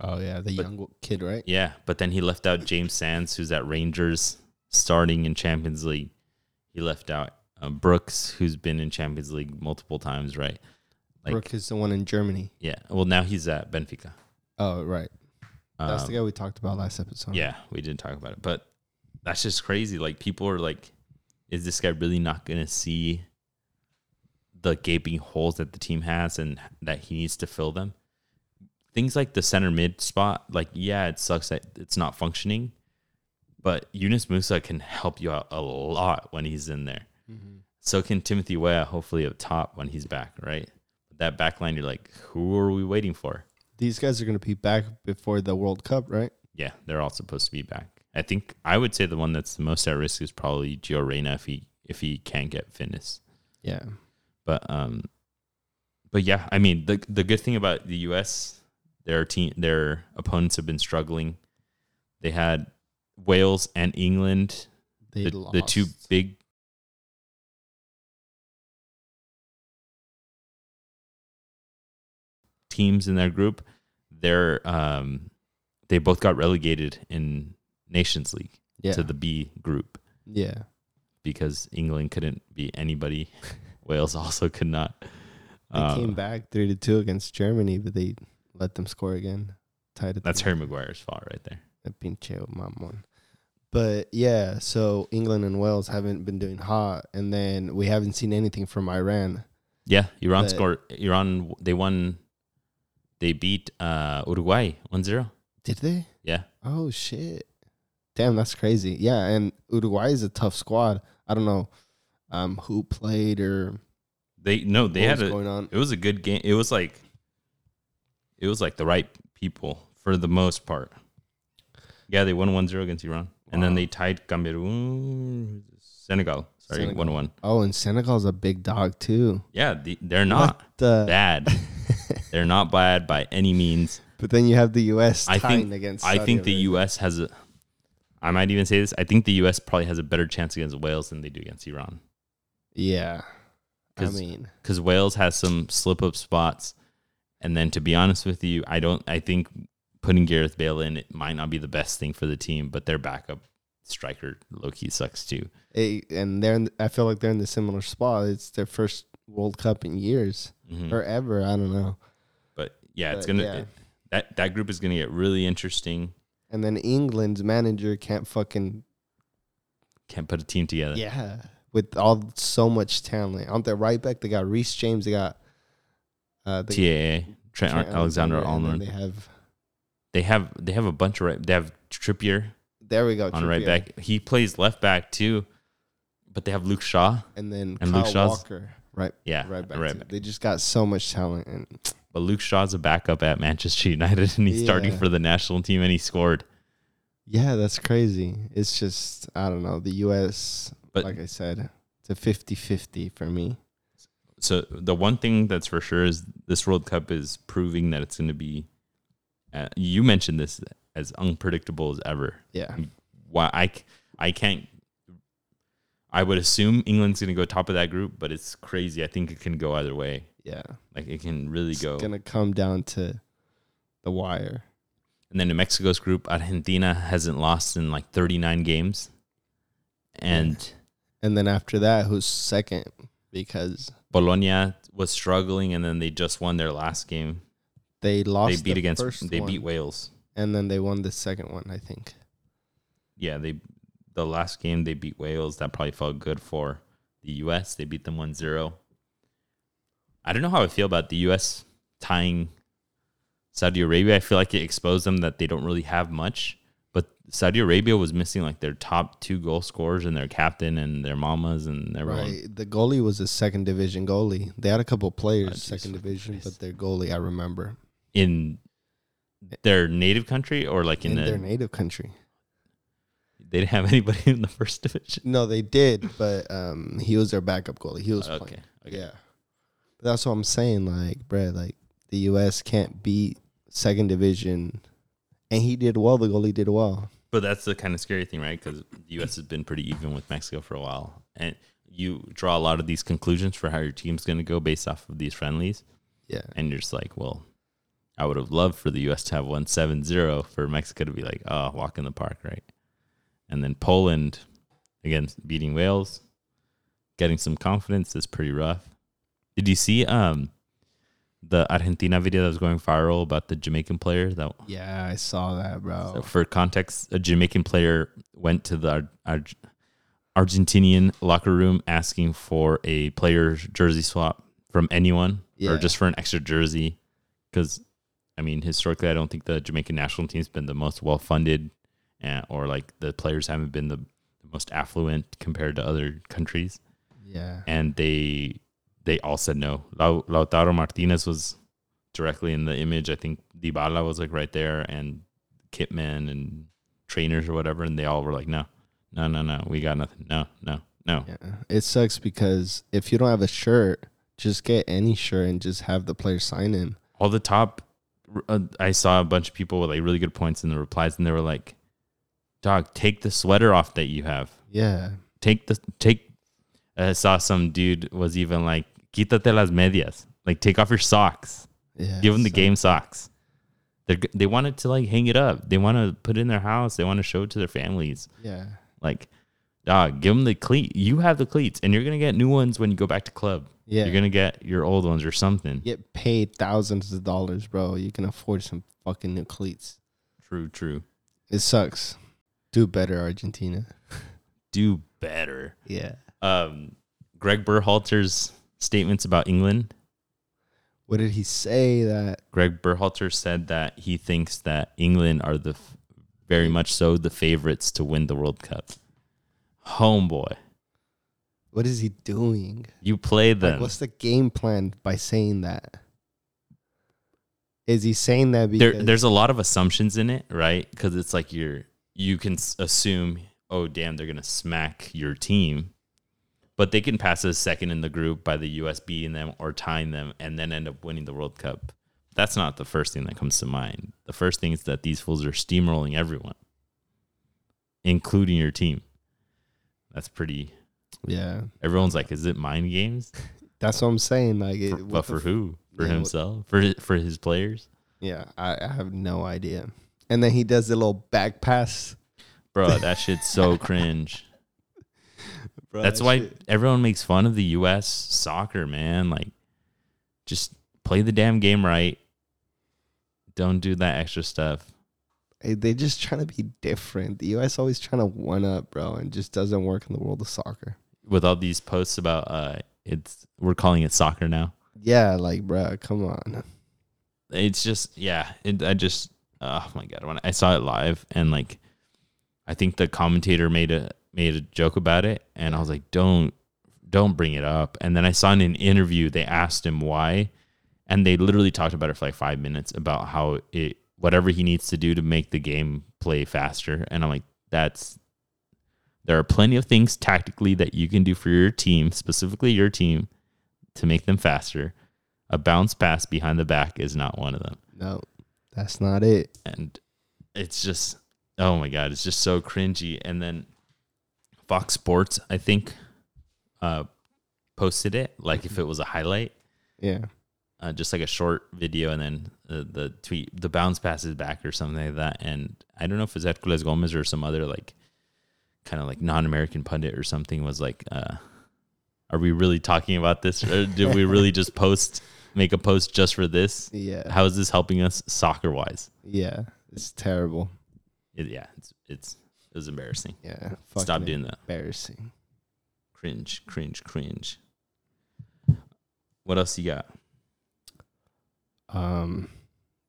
Oh yeah, the But- young kid, right? Yeah, but then he left out James Sands, who's at Rangers, starting in Champions League. He left out um, Brooks, who's been in Champions League multiple times, right? Like, Brooke is the one in Germany. yeah. Well, now he's at Benfica. Oh right, that's Um, the guy we talked about last episode. Yeah, we didn't talk about it, but that's just crazy. Like people are like, is this guy really not going to see the gaping holes that the team has and that he needs to fill them. Things like the center mid spot, like yeah, it sucks that it's not functioning, but Yunus Musah can help you out a lot when he's in there. Mm-hmm. So can Timothy Weah, hopefully up top when he's back, right? That back line, you're like, who are we waiting for? These guys are going to be back before the World Cup, right? Yeah, they're all supposed to be back. I think I would say the one that's the most at risk is probably Gio Reyna if he if he can't get fitness. Yeah. But um, but yeah, I mean the the good thing about the U.S. their team their opponents have been struggling. They had Wales and England, They the, the two big teams in their group. They're um, they both got relegated in Nations League yeah. to the B group yeah. because England couldn't beat anybody. Wales also could not. They Uh, came back 3 to 2 against Germany, but they let them score again. Tied it. that's Harry Maguire's fault right there. A pinche mamon. But yeah, so England and Wales haven't been doing hot, and then we haven't seen anything from Iran. Yeah, Iran But- scored. Iran they won. They beat uh, Uruguay 1-0. Did they? Yeah, Oh shit! Damn, that's crazy. Yeah, and Uruguay is a tough squad. I don't know um, who played or they no they what had was a. going on. It was a good game. It was like. It was like the right people for the most part. Yeah, they won 1-0 against Iran, and then they tied Cameroon, Senegal. Sorry, Senegal. one one. Oh, and Senegal's a big dog too. Yeah, the, they're not the- bad. they're not bad by any means. But then you have the U.S. I tying think against. I think the U.S. has a. I might even say this. I think the U.S. probably has a better chance against Wales than they do against Iran Yeah, I 'Cause- mean, because Wales has some slip up spots, and then to be honest with you, I don't. I think putting Gareth Bale in it might not be the best thing for the team, but their backup striker Loki sucks too. eh, and they're. In, I feel like they're in the similar spot. It's their first World Cup in years Mhm. or ever. I don't know. But yeah, it's gonna yeah. that that group is gonna get really interesting. And then England's manager can't fucking Can't put a team together. yeah with all so much talent on their right back. They got Reece James. They got uh, they, TAA Trent, Trent Alexander Arnold. They have They have they have a bunch of right. They have Trippier there we go on right back. He plays left back too, but they have Luke Shaw. and then And Kyle Luke Shaw's- Walker right Yeah, right back. right back. They just got so much talent and But Luke Shaw's a backup at Manchester United, and he's starting for the national team, and he scored. yeah, that's crazy. It's just I don't know the U.S. But like I said, it's a 50-50 for me. so the one thing that's for sure is this World Cup is proving that it's going to be. Uh, you mentioned this as unpredictable as ever. Yeah, Why I I can't. I would assume England's going to go top of that group, but it's crazy. I think it can go either way. yeah. Like it can really It's go. It's gonna come down to the wire. And then in Mexico's group, Argentina hasn't lost in like 39 games. And And then after that, who's second? Because Bologna was struggling and then they just won their last game. they lost. they beat the against first they one, beat Wales. and then they won the second one. I think. Yeah, they the last game they beat Wales. That probably felt good for the US. They beat them 1-0. I don't know how I feel about the US tying Saudi Arabia. I feel like it exposed them that they don't really have much. Saudi Arabia was missing like their top two goal scorers and their captain and their mamas and everyone. Right. The goalie was a second division goalie. They had a couple players Oh, second division, Christ. but their goalie I remember in their native country or like in, in the their native country. they didn't have anybody in the first division. No, they did, but um, he was their backup goalie. He was Okay. playing. okay. Yeah. But that's what I'm saying. Like, bruh, like the U.S. can't beat second division, and he did well. The goalie did well. But that's the kind of scary thing, right? Because the U.S. has been pretty even with Mexico for a while, and you draw a lot of these conclusions for how your team's going to go based off of these friendlies, Yeah. and you're just like, well, I would have loved for the U.S. to have won 7-0 for Mexico to be like, oh, walk in the park, right? And then Poland, again, beating Wales, getting some confidence is pretty rough. Did you see um the Argentina video that was going viral about the Jamaican player that Yeah, I saw that, bro. so for context, a Jamaican player went to the Ar- Ar- Argentinian locker room asking for a player jersey swap. from anyone Yeah. or just for an extra jersey. Because, I mean, historically, I don't think the Jamaican national team's been the most well funded, uh, or like the players haven't been the, the most affluent compared to other countries. Yeah. And they they all said no. Lau- Lautaro Martinez was directly in the image. I think Dybala was like right there, and Kitman and trainers or whatever, and they all were like, no, no, no, no, we got nothing. No, no, no. Yeah. It sucks because if you don't have a shirt, just get any shirt and just have the player sign him. all the top uh, i saw a bunch of people with like really good points in the replies and they were like dog take the sweater off that you have Yeah. take the take i saw some dude was even like quítate las medias like take off your socks Yeah. give them the so- game socks they they wanted to like hang it up they want to put it in their house they want to show it to their families Yeah. like dog give them the cleat you have the cleats and you're gonna get new ones when you go back to club Yeah. you're gonna get your old ones or something get paid thousands of dollars, bro. You can afford some fucking new cleats. true true It sucks. Do better, Argentina. do better Yeah. um, Greg Berhalter's statements about England. What did he say that Greg Berhalter said that he thinks that England are the very much so the favorites to win the World Cup. Homeboy, what is he doing? you play Like them. what's the game plan by saying that? Is he saying that there, because there's a lot of assumptions in it, right? Because it's like you're you can assume, oh damn, they're gonna smack your team, but they can pass a second in the group by the US beating them or tying them, and then end up winning the World Cup. That's not the first thing that comes to mind. The first thing is that these fools are steamrolling everyone, including your team. That's pretty. Yeah. Everyone's like, is it mind games? That's what I'm saying. Like it, For, but for f- who? For yeah, what- himself? For his, for his players? Yeah, I, I have no idea. And then he does the little back pass. Bro, that shit's so cringe. Bro, That's that why shit- everyone makes fun of the U.S. soccer, man. Like, just play the damn game right. Don't do that extra stuff. eh, they just trying to be different. The US always trying to one up, bro, and just doesn't work in the world of soccer. With all these posts about uh, it's we're calling it soccer now. Yeah, like, bro, come on. It's just yeah. It, I just oh my god when I saw it live and like I think the commentator made a made a joke about it and I was like don't don't bring it up. And then I saw in an interview they asked him why, and they literally talked about it for like five minutes about how it whatever he needs to do to make the game play faster. And I'm like, that's there are plenty of things tactically that you can do for your team, specifically your team, to make them faster. A bounce pass behind the back is not one of them. No, that's not it. And it's just oh my god, it's just so cringy. And then Fox Sports, I think, uh posted it like if it was a highlight Yeah. uh, just like a short video and then the, the tweet the bounce passes back or something like that and i don't know if it's Herculez gomez or some other like kind of like non-american pundit or something was like uh are we really talking about this or did we really just post make a post just for this Yeah. how is this helping us soccer wise Yeah. It's terrible. it, yeah it's it's it was embarrassing Yeah. stop doing that Embarrassing. cringe cringe cringe what else you got Um,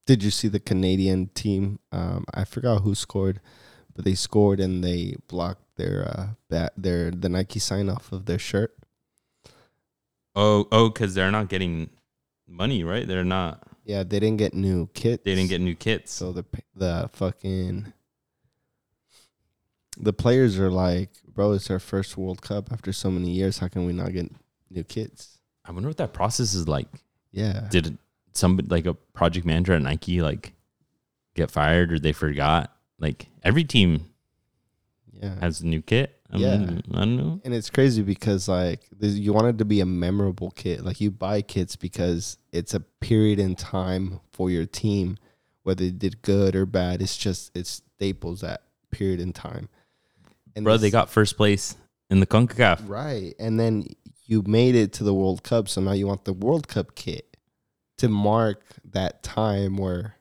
did you see the Canadian team? Um, I forgot who scored, but they scored and they blocked their uh bat their the Nike sign off of their shirt. oh oh because they're not getting money right they're not Yeah, they didn't get new kits. they didn't get new kits so the the fucking the players are like, bro, it's our first World Cup after so many years. How can we not get new kits? I wonder what that process is like. Yeah, Did somebody like a project manager at Nike like get fired or they forgot? Like every team yeah. has a new kit. I Yeah. mean, I don't know. And it's crazy because like you want it to be a memorable kit. Like you buy kits because it's a period in time for your team, whether it did good or bad. It's just it staples that period in time. And Bro, this- they got first place in the CONCACAF. right, and then you made it to the World Cup, so now you want the World Cup kit to mark that time where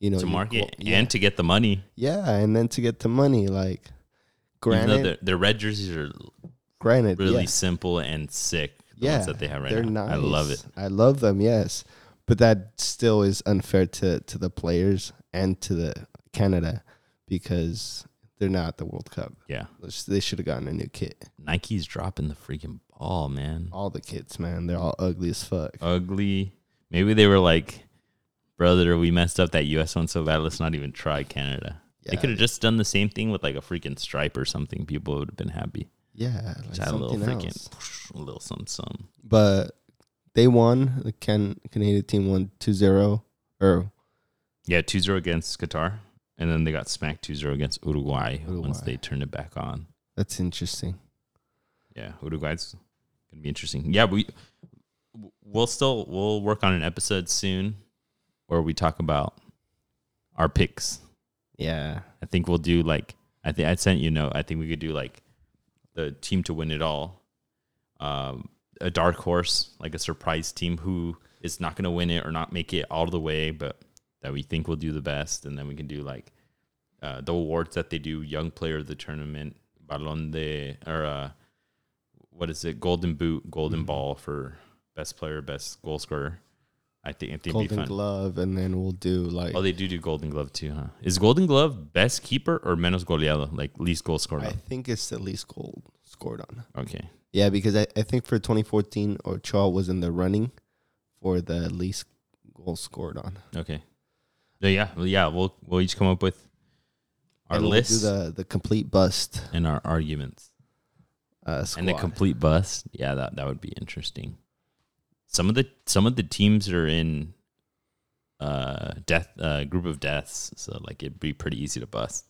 you know to you market qual- yeah. and to get the money. yeah, and then to get the money. Like, granted, their, their red jerseys are granted, really yeah. simple and sick. The yeah, that they have right they're now. nice. I love it. I love them. Yes, but that still is unfair to to the players and to the Canada because they're not at the World Cup. Yeah, They should have gotten a new kit. Nike's dropping the freaking ball, man. All the kits, man, they're all ugly as fuck. Ugly. Maybe they were like, brother, we messed up that U.S. one so bad. Let's not even try Canada. They could have just done the same thing with like a freaking stripe or something. People would have been happy. Yeah, like Just add a little freaking, else. a little something, something. But they won. The can Canadian team won 2-0. or Yeah, 2-0 against Qatar, and then they got smacked 2-0 against Uruguay, once they turned it back on. that's interesting. Yeah, Uruguay's gonna be interesting. Yeah, we we'll still we'll work on an episode soon where we talk about our picks. Yeah, I think we'll do like I think I sent you a note. I think we could do like the team to win it all, um, a dark horse, like a surprise team who is not going to win it or not make it all the way, but that we think will do the best, and then we can do like uh, the awards that they do: young player of the tournament, Balón de, or uh, what is it? Golden Boot, Golden Mhm. Ball for best player, best goal scorer. I think it'd be Golden. Glove, and then we'll do like Oh, they do do Golden Glove too, huh? Is Golden Glove best keeper or menos goleado, like least goal scored? I on? think it's the least goal scored on. Okay, Yeah, because I, I think for 2014, Ochoa was in the running for the least goal scored on. okay. Yeah, well, yeah, we'll we'll each come up with our And list do the the complete bust and our arguments uh, and the complete bust. Yeah, that that would be interesting. Some of the some of the teams are in uh death uh group of deaths, so like it'd be pretty easy to bust.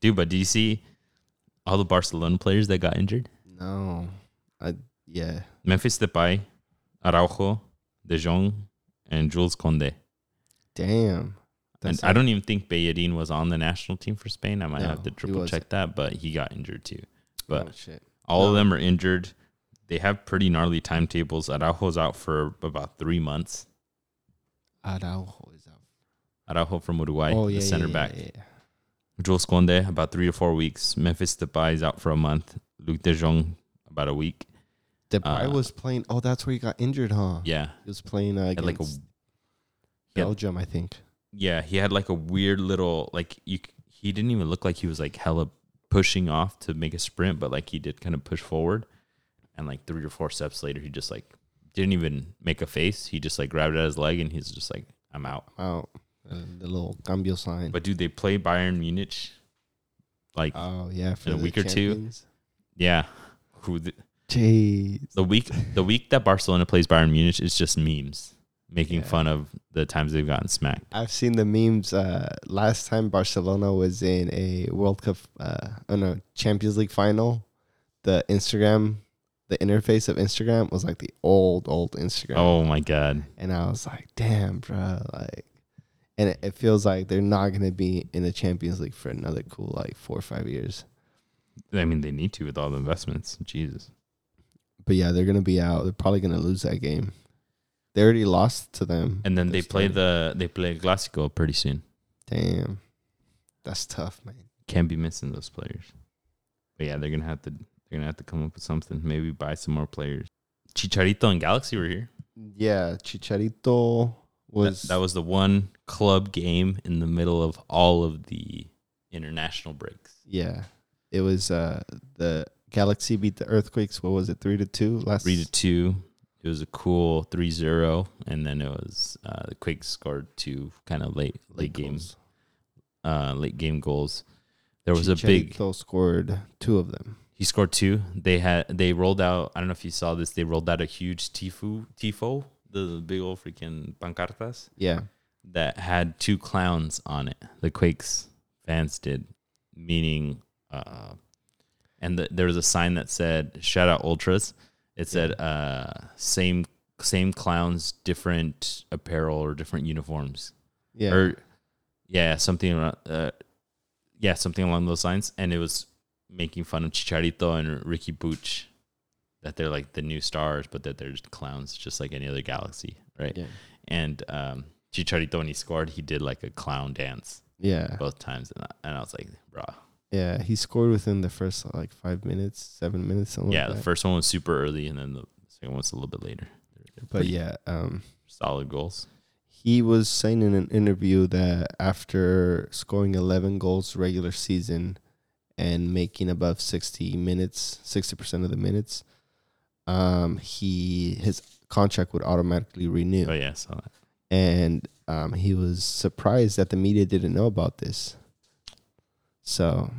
Dude, but do you see all the Barcelona players that got injured? no, I yeah. Memphis Depay, Araujo, De Jong, and Jules Koundé. Damn. And That's I don't even think Bellerin was on the national team for Spain. I might No, have to triple check that, but he got injured too. But oh, all of them are injured. They have pretty gnarly timetables. Araujo's out for about three months. Araujo is out. Araujo from Uruguay, oh yeah, the center yeah, back. Yeah, yeah. Jules Koundé, about three to four weeks. Memphis Depay is out for a month. Luuk De Jong, about a week. Depay Uh, was playing. Oh, that's where he got injured, huh? Yeah. He was playing uh, Had like a against Belgium, I think. Yeah, he had like a weird little like you. He didn't even look like he was like hella pushing off to make a sprint, but like he did kind of push forward, and like three or four steps later, he just like didn't even make a face. He just like grabbed at his leg, and he's just like, "I'm out." out." uh, the little cambio sign. But dude, they play Bayern Munich, like oh yeah, for in a the week or two. yeah, who the, Jeez. the week the week that Barcelona plays Bayern Munich is just memes making Yeah. fun of the times they've gotten smacked. I've seen the memes. Uh, last time Barcelona was in a World Cup, uh, oh no, Champions League final, the Instagram, the interface of Instagram was like the old, old Instagram. Oh my god. and I was like, damn, bro, like, and it, it feels like they're not gonna be in the Champions League for another cool like four or five years. I mean, they need to with all the investments. Jesus. But yeah, they're gonna be out. They're probably gonna lose that game. They already lost to them. And then they play the they play Clásico pretty soon. Damn, that's tough, man. Can't be missing those players. But yeah, they're gonna have to they're gonna have to come up with something. Maybe buy some more players. Chicharito and Galaxy were here. Yeah, Chicharito was that, that was the one club game in the middle of all of the international breaks. yeah. It was uh the Galaxy beat the Earthquakes. What was it, three to two last? Three to two. It was a cool 3-0. and then it was uh, the Quakes scored two kind of late late games, uh, late game goals. There was a big Chicharito scored two of them. He scored two. They had they rolled out. I don't know if you saw this. They rolled out a huge tifo, tifo, the big old freaking pancartas Yeah, that had two clowns on it. The Quakes fans did, meaning, uh, and the, there was a sign that said "Shout out Ultras." It said, uh, "Same same clowns, different apparel or different uniforms." yeah. or yeah, something around, uh, yeah, something along those lines. And it was making fun of Chicharito and Riqui Puig, that they're like the new stars, but that they're just clowns, just like any other galaxy, right? yeah, And um, Chicharito, when he scored, he did like a clown dance yeah, both times, and I, and I was like, bro, yeah. He scored within the first like five minutes, seven minutes, something yeah. like The first one was super early, and then the Second one was a little bit later. They're But yeah, um, solid goals. he was saying in an interview that after scoring 11 goals regular season and making above 60 minutes, 60% of the minutes, um, he his contract would automatically renew. Oh yeah, I saw that. and um, he was surprised that the media didn't know about this. So,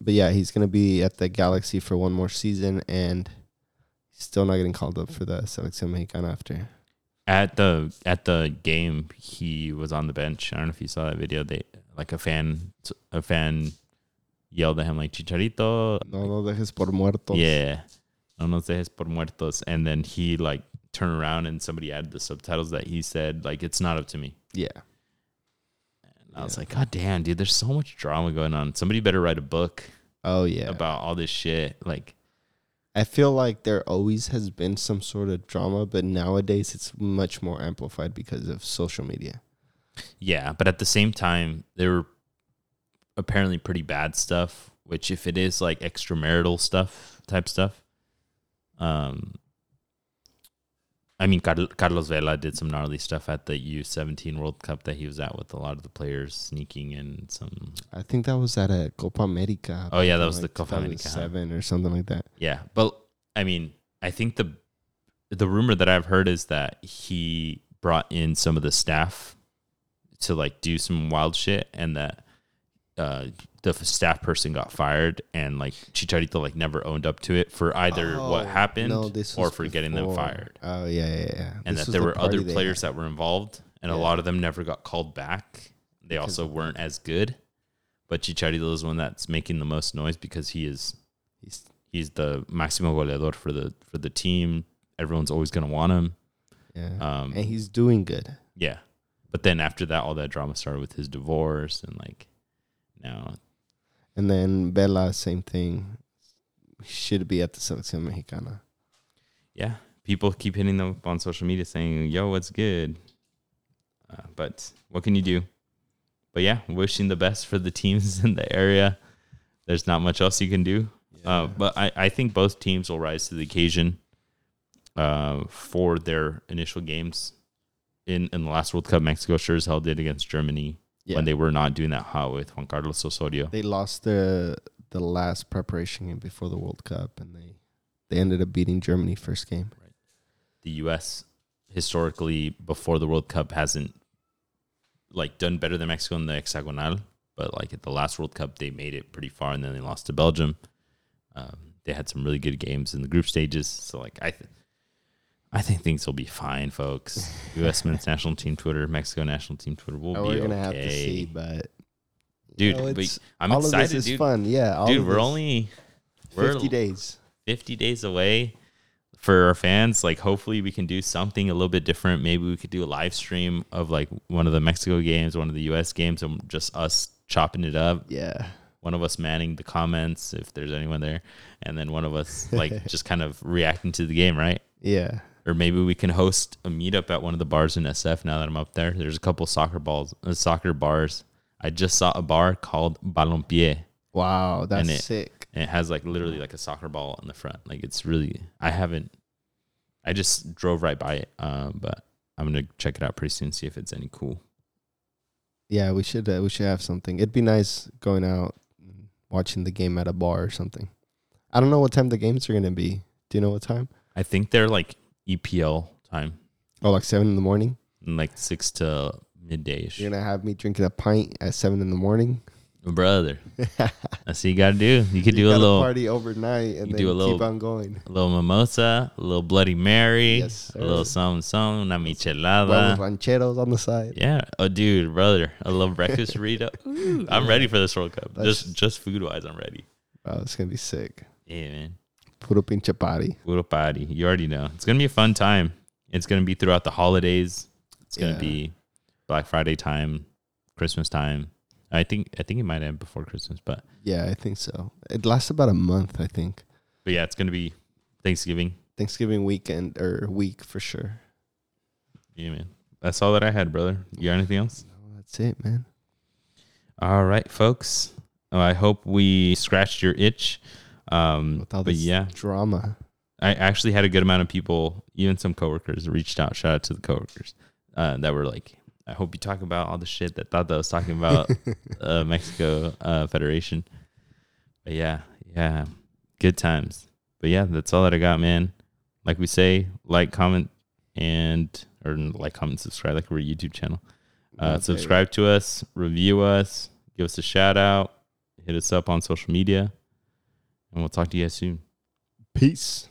but yeah, he's gonna be at the Galaxy for one more season, and he's still not getting called up for the Selección Mexicana after. At the at the game, he was on the bench. I don't know if you saw that video. They like a fan a fan yelled at him like Chicharito. No, no dejes por muertos. Yeah. No nos dejes por muertos. And then he like turned around and somebody added the subtitles that he said like it's not up to me. yeah, I was like, God damn, dude, there's so much drama going on. Somebody better write a book oh yeah. about all this shit. Like, I feel like there always has been some sort of drama, but nowadays it's much more amplified because of social media. yeah, but at the same time, there were apparently pretty bad stuff. Which, if it is like extramarital stuff type stuff, um, I mean, Carlos Vela did some gnarly stuff at the U17 World Cup that he was at with a lot of the players sneaking in some. I think that was at a Copa America. Oh, yeah, that was the Copa America? Seven or something like that. Yeah, but I mean, I think the the rumor that I've heard is that he brought in some of the staff to like do some wild shit, and that uh, the staff person got fired, and like Chicharito like never owned up to it for either what Oh, happened no, or for getting them fired, Oh yeah, yeah, yeah. and This that there the were other players that were involved, and a lot of them never got called back. They also weren't as good, but Chicharito is one that's making the most noise because he is He's- he's the máximo goleador for the for the team. Everyone's always gonna want him. yeah, Um, and he's doing good. yeah, but then after that, all that drama started with his divorce and like now. And then Vela, same thing. Should be at the Selección Mexicana. Yeah, people keep hitting them up on social media saying, "Yo, what's good?" Uh, but what can you do? But yeah, wishing the best for the teams in the area. There's not much else you can do. Uh, but I, I think both teams will rise to the occasion uh, for their initial games. In in the last World Cup, Mexico sure as hell did against Germany yeah. when they were not doing that hot with Juan Carlos Osorio. they lost the the last preparation game before the World Cup, and they they ended up beating Germany first game. the U.S. historically before the World Cup hasn't like done better than Mexico in the hexagonal, but like at the last World Cup they made it pretty far and then they lost to Belgium. Um, they had some really good games in the group stages, so like I, th- I think things will be fine, folks. U.S. men's national team Twitter, Mexico national team Twitter will Oh, be we're gonna okay. have to see, but dude. you know, but I'm all excited, of this is dude. fun. Yeah, all Dude, we're only we're 50 days. 50 days away for our fans like hopefully we can do something a little bit different maybe we could do a live stream of like one of the mexico games one of the us games and just us chopping it up Yeah, one of us manning the comments if there's anyone there and then one of us like just kind of reacting to the game right yeah. Or maybe we can host a meetup at one of the bars in sf now that i'm up there there's a couple soccer balls uh, soccer bars i just saw a bar called balompié Wow, that's it- sick. and it has like literally like a soccer ball in the front. Like it's really I haven't I just drove right by it. Um, but I'm gonna check it out pretty soon, see if it's any cool. Yeah, we should uh, we should have something. It'd be nice going out, watching the game at a bar or something. I don't know what time the games are gonna be. Do you know what time? I think they're like EPL time, Oh, like seven in the morning. And like six to midday. You're gonna have me drinking a pint at seven in the morning. Brother, that's what you gotta do. You could do You a little party overnight and then do a little- keep on going. a little mimosa, a little Bloody Mary, Yes, a little something something, una Well, michelada. rancheros on the side. Yeah, oh dude, brother, a little breakfast burrito. Ooh, I'm ready for this World Cup. That's- Just just food wise, I'm ready. Oh, it's gonna be sick. Yeah, man. Puro pinche party. Puro party. You already know. It's gonna be a fun time. It's gonna be throughout the holidays. It's gonna Yeah. be Black Friday time, Christmas time. I think I think it might end before Christmas, but Yeah, I think so. It lasts about a month, I think. but yeah, it's gonna be Thanksgiving. Thanksgiving weekend or week for sure. Yeah, man. That's all that I had, brother. You got anything else? No, that's it, man. All right, folks. Oh, I hope we scratched your itch. Um, With all but this yeah, drama. I actually had a good amount of people, even some coworkers, reached out. Shout out to the coworkers uh, that were like, "I hope you talk about all the shit that thought that I was talking about uh, Mexico uh, Federation." But yeah, yeah, good times. But yeah, that's all that I got, man. Like we say, like, comment, and or like, comment, subscribe, like we're a YouTube channel. Uh, subscribe to us, review us, give us a shout out, hit us up on social media, and we'll talk to you guys soon. Peace.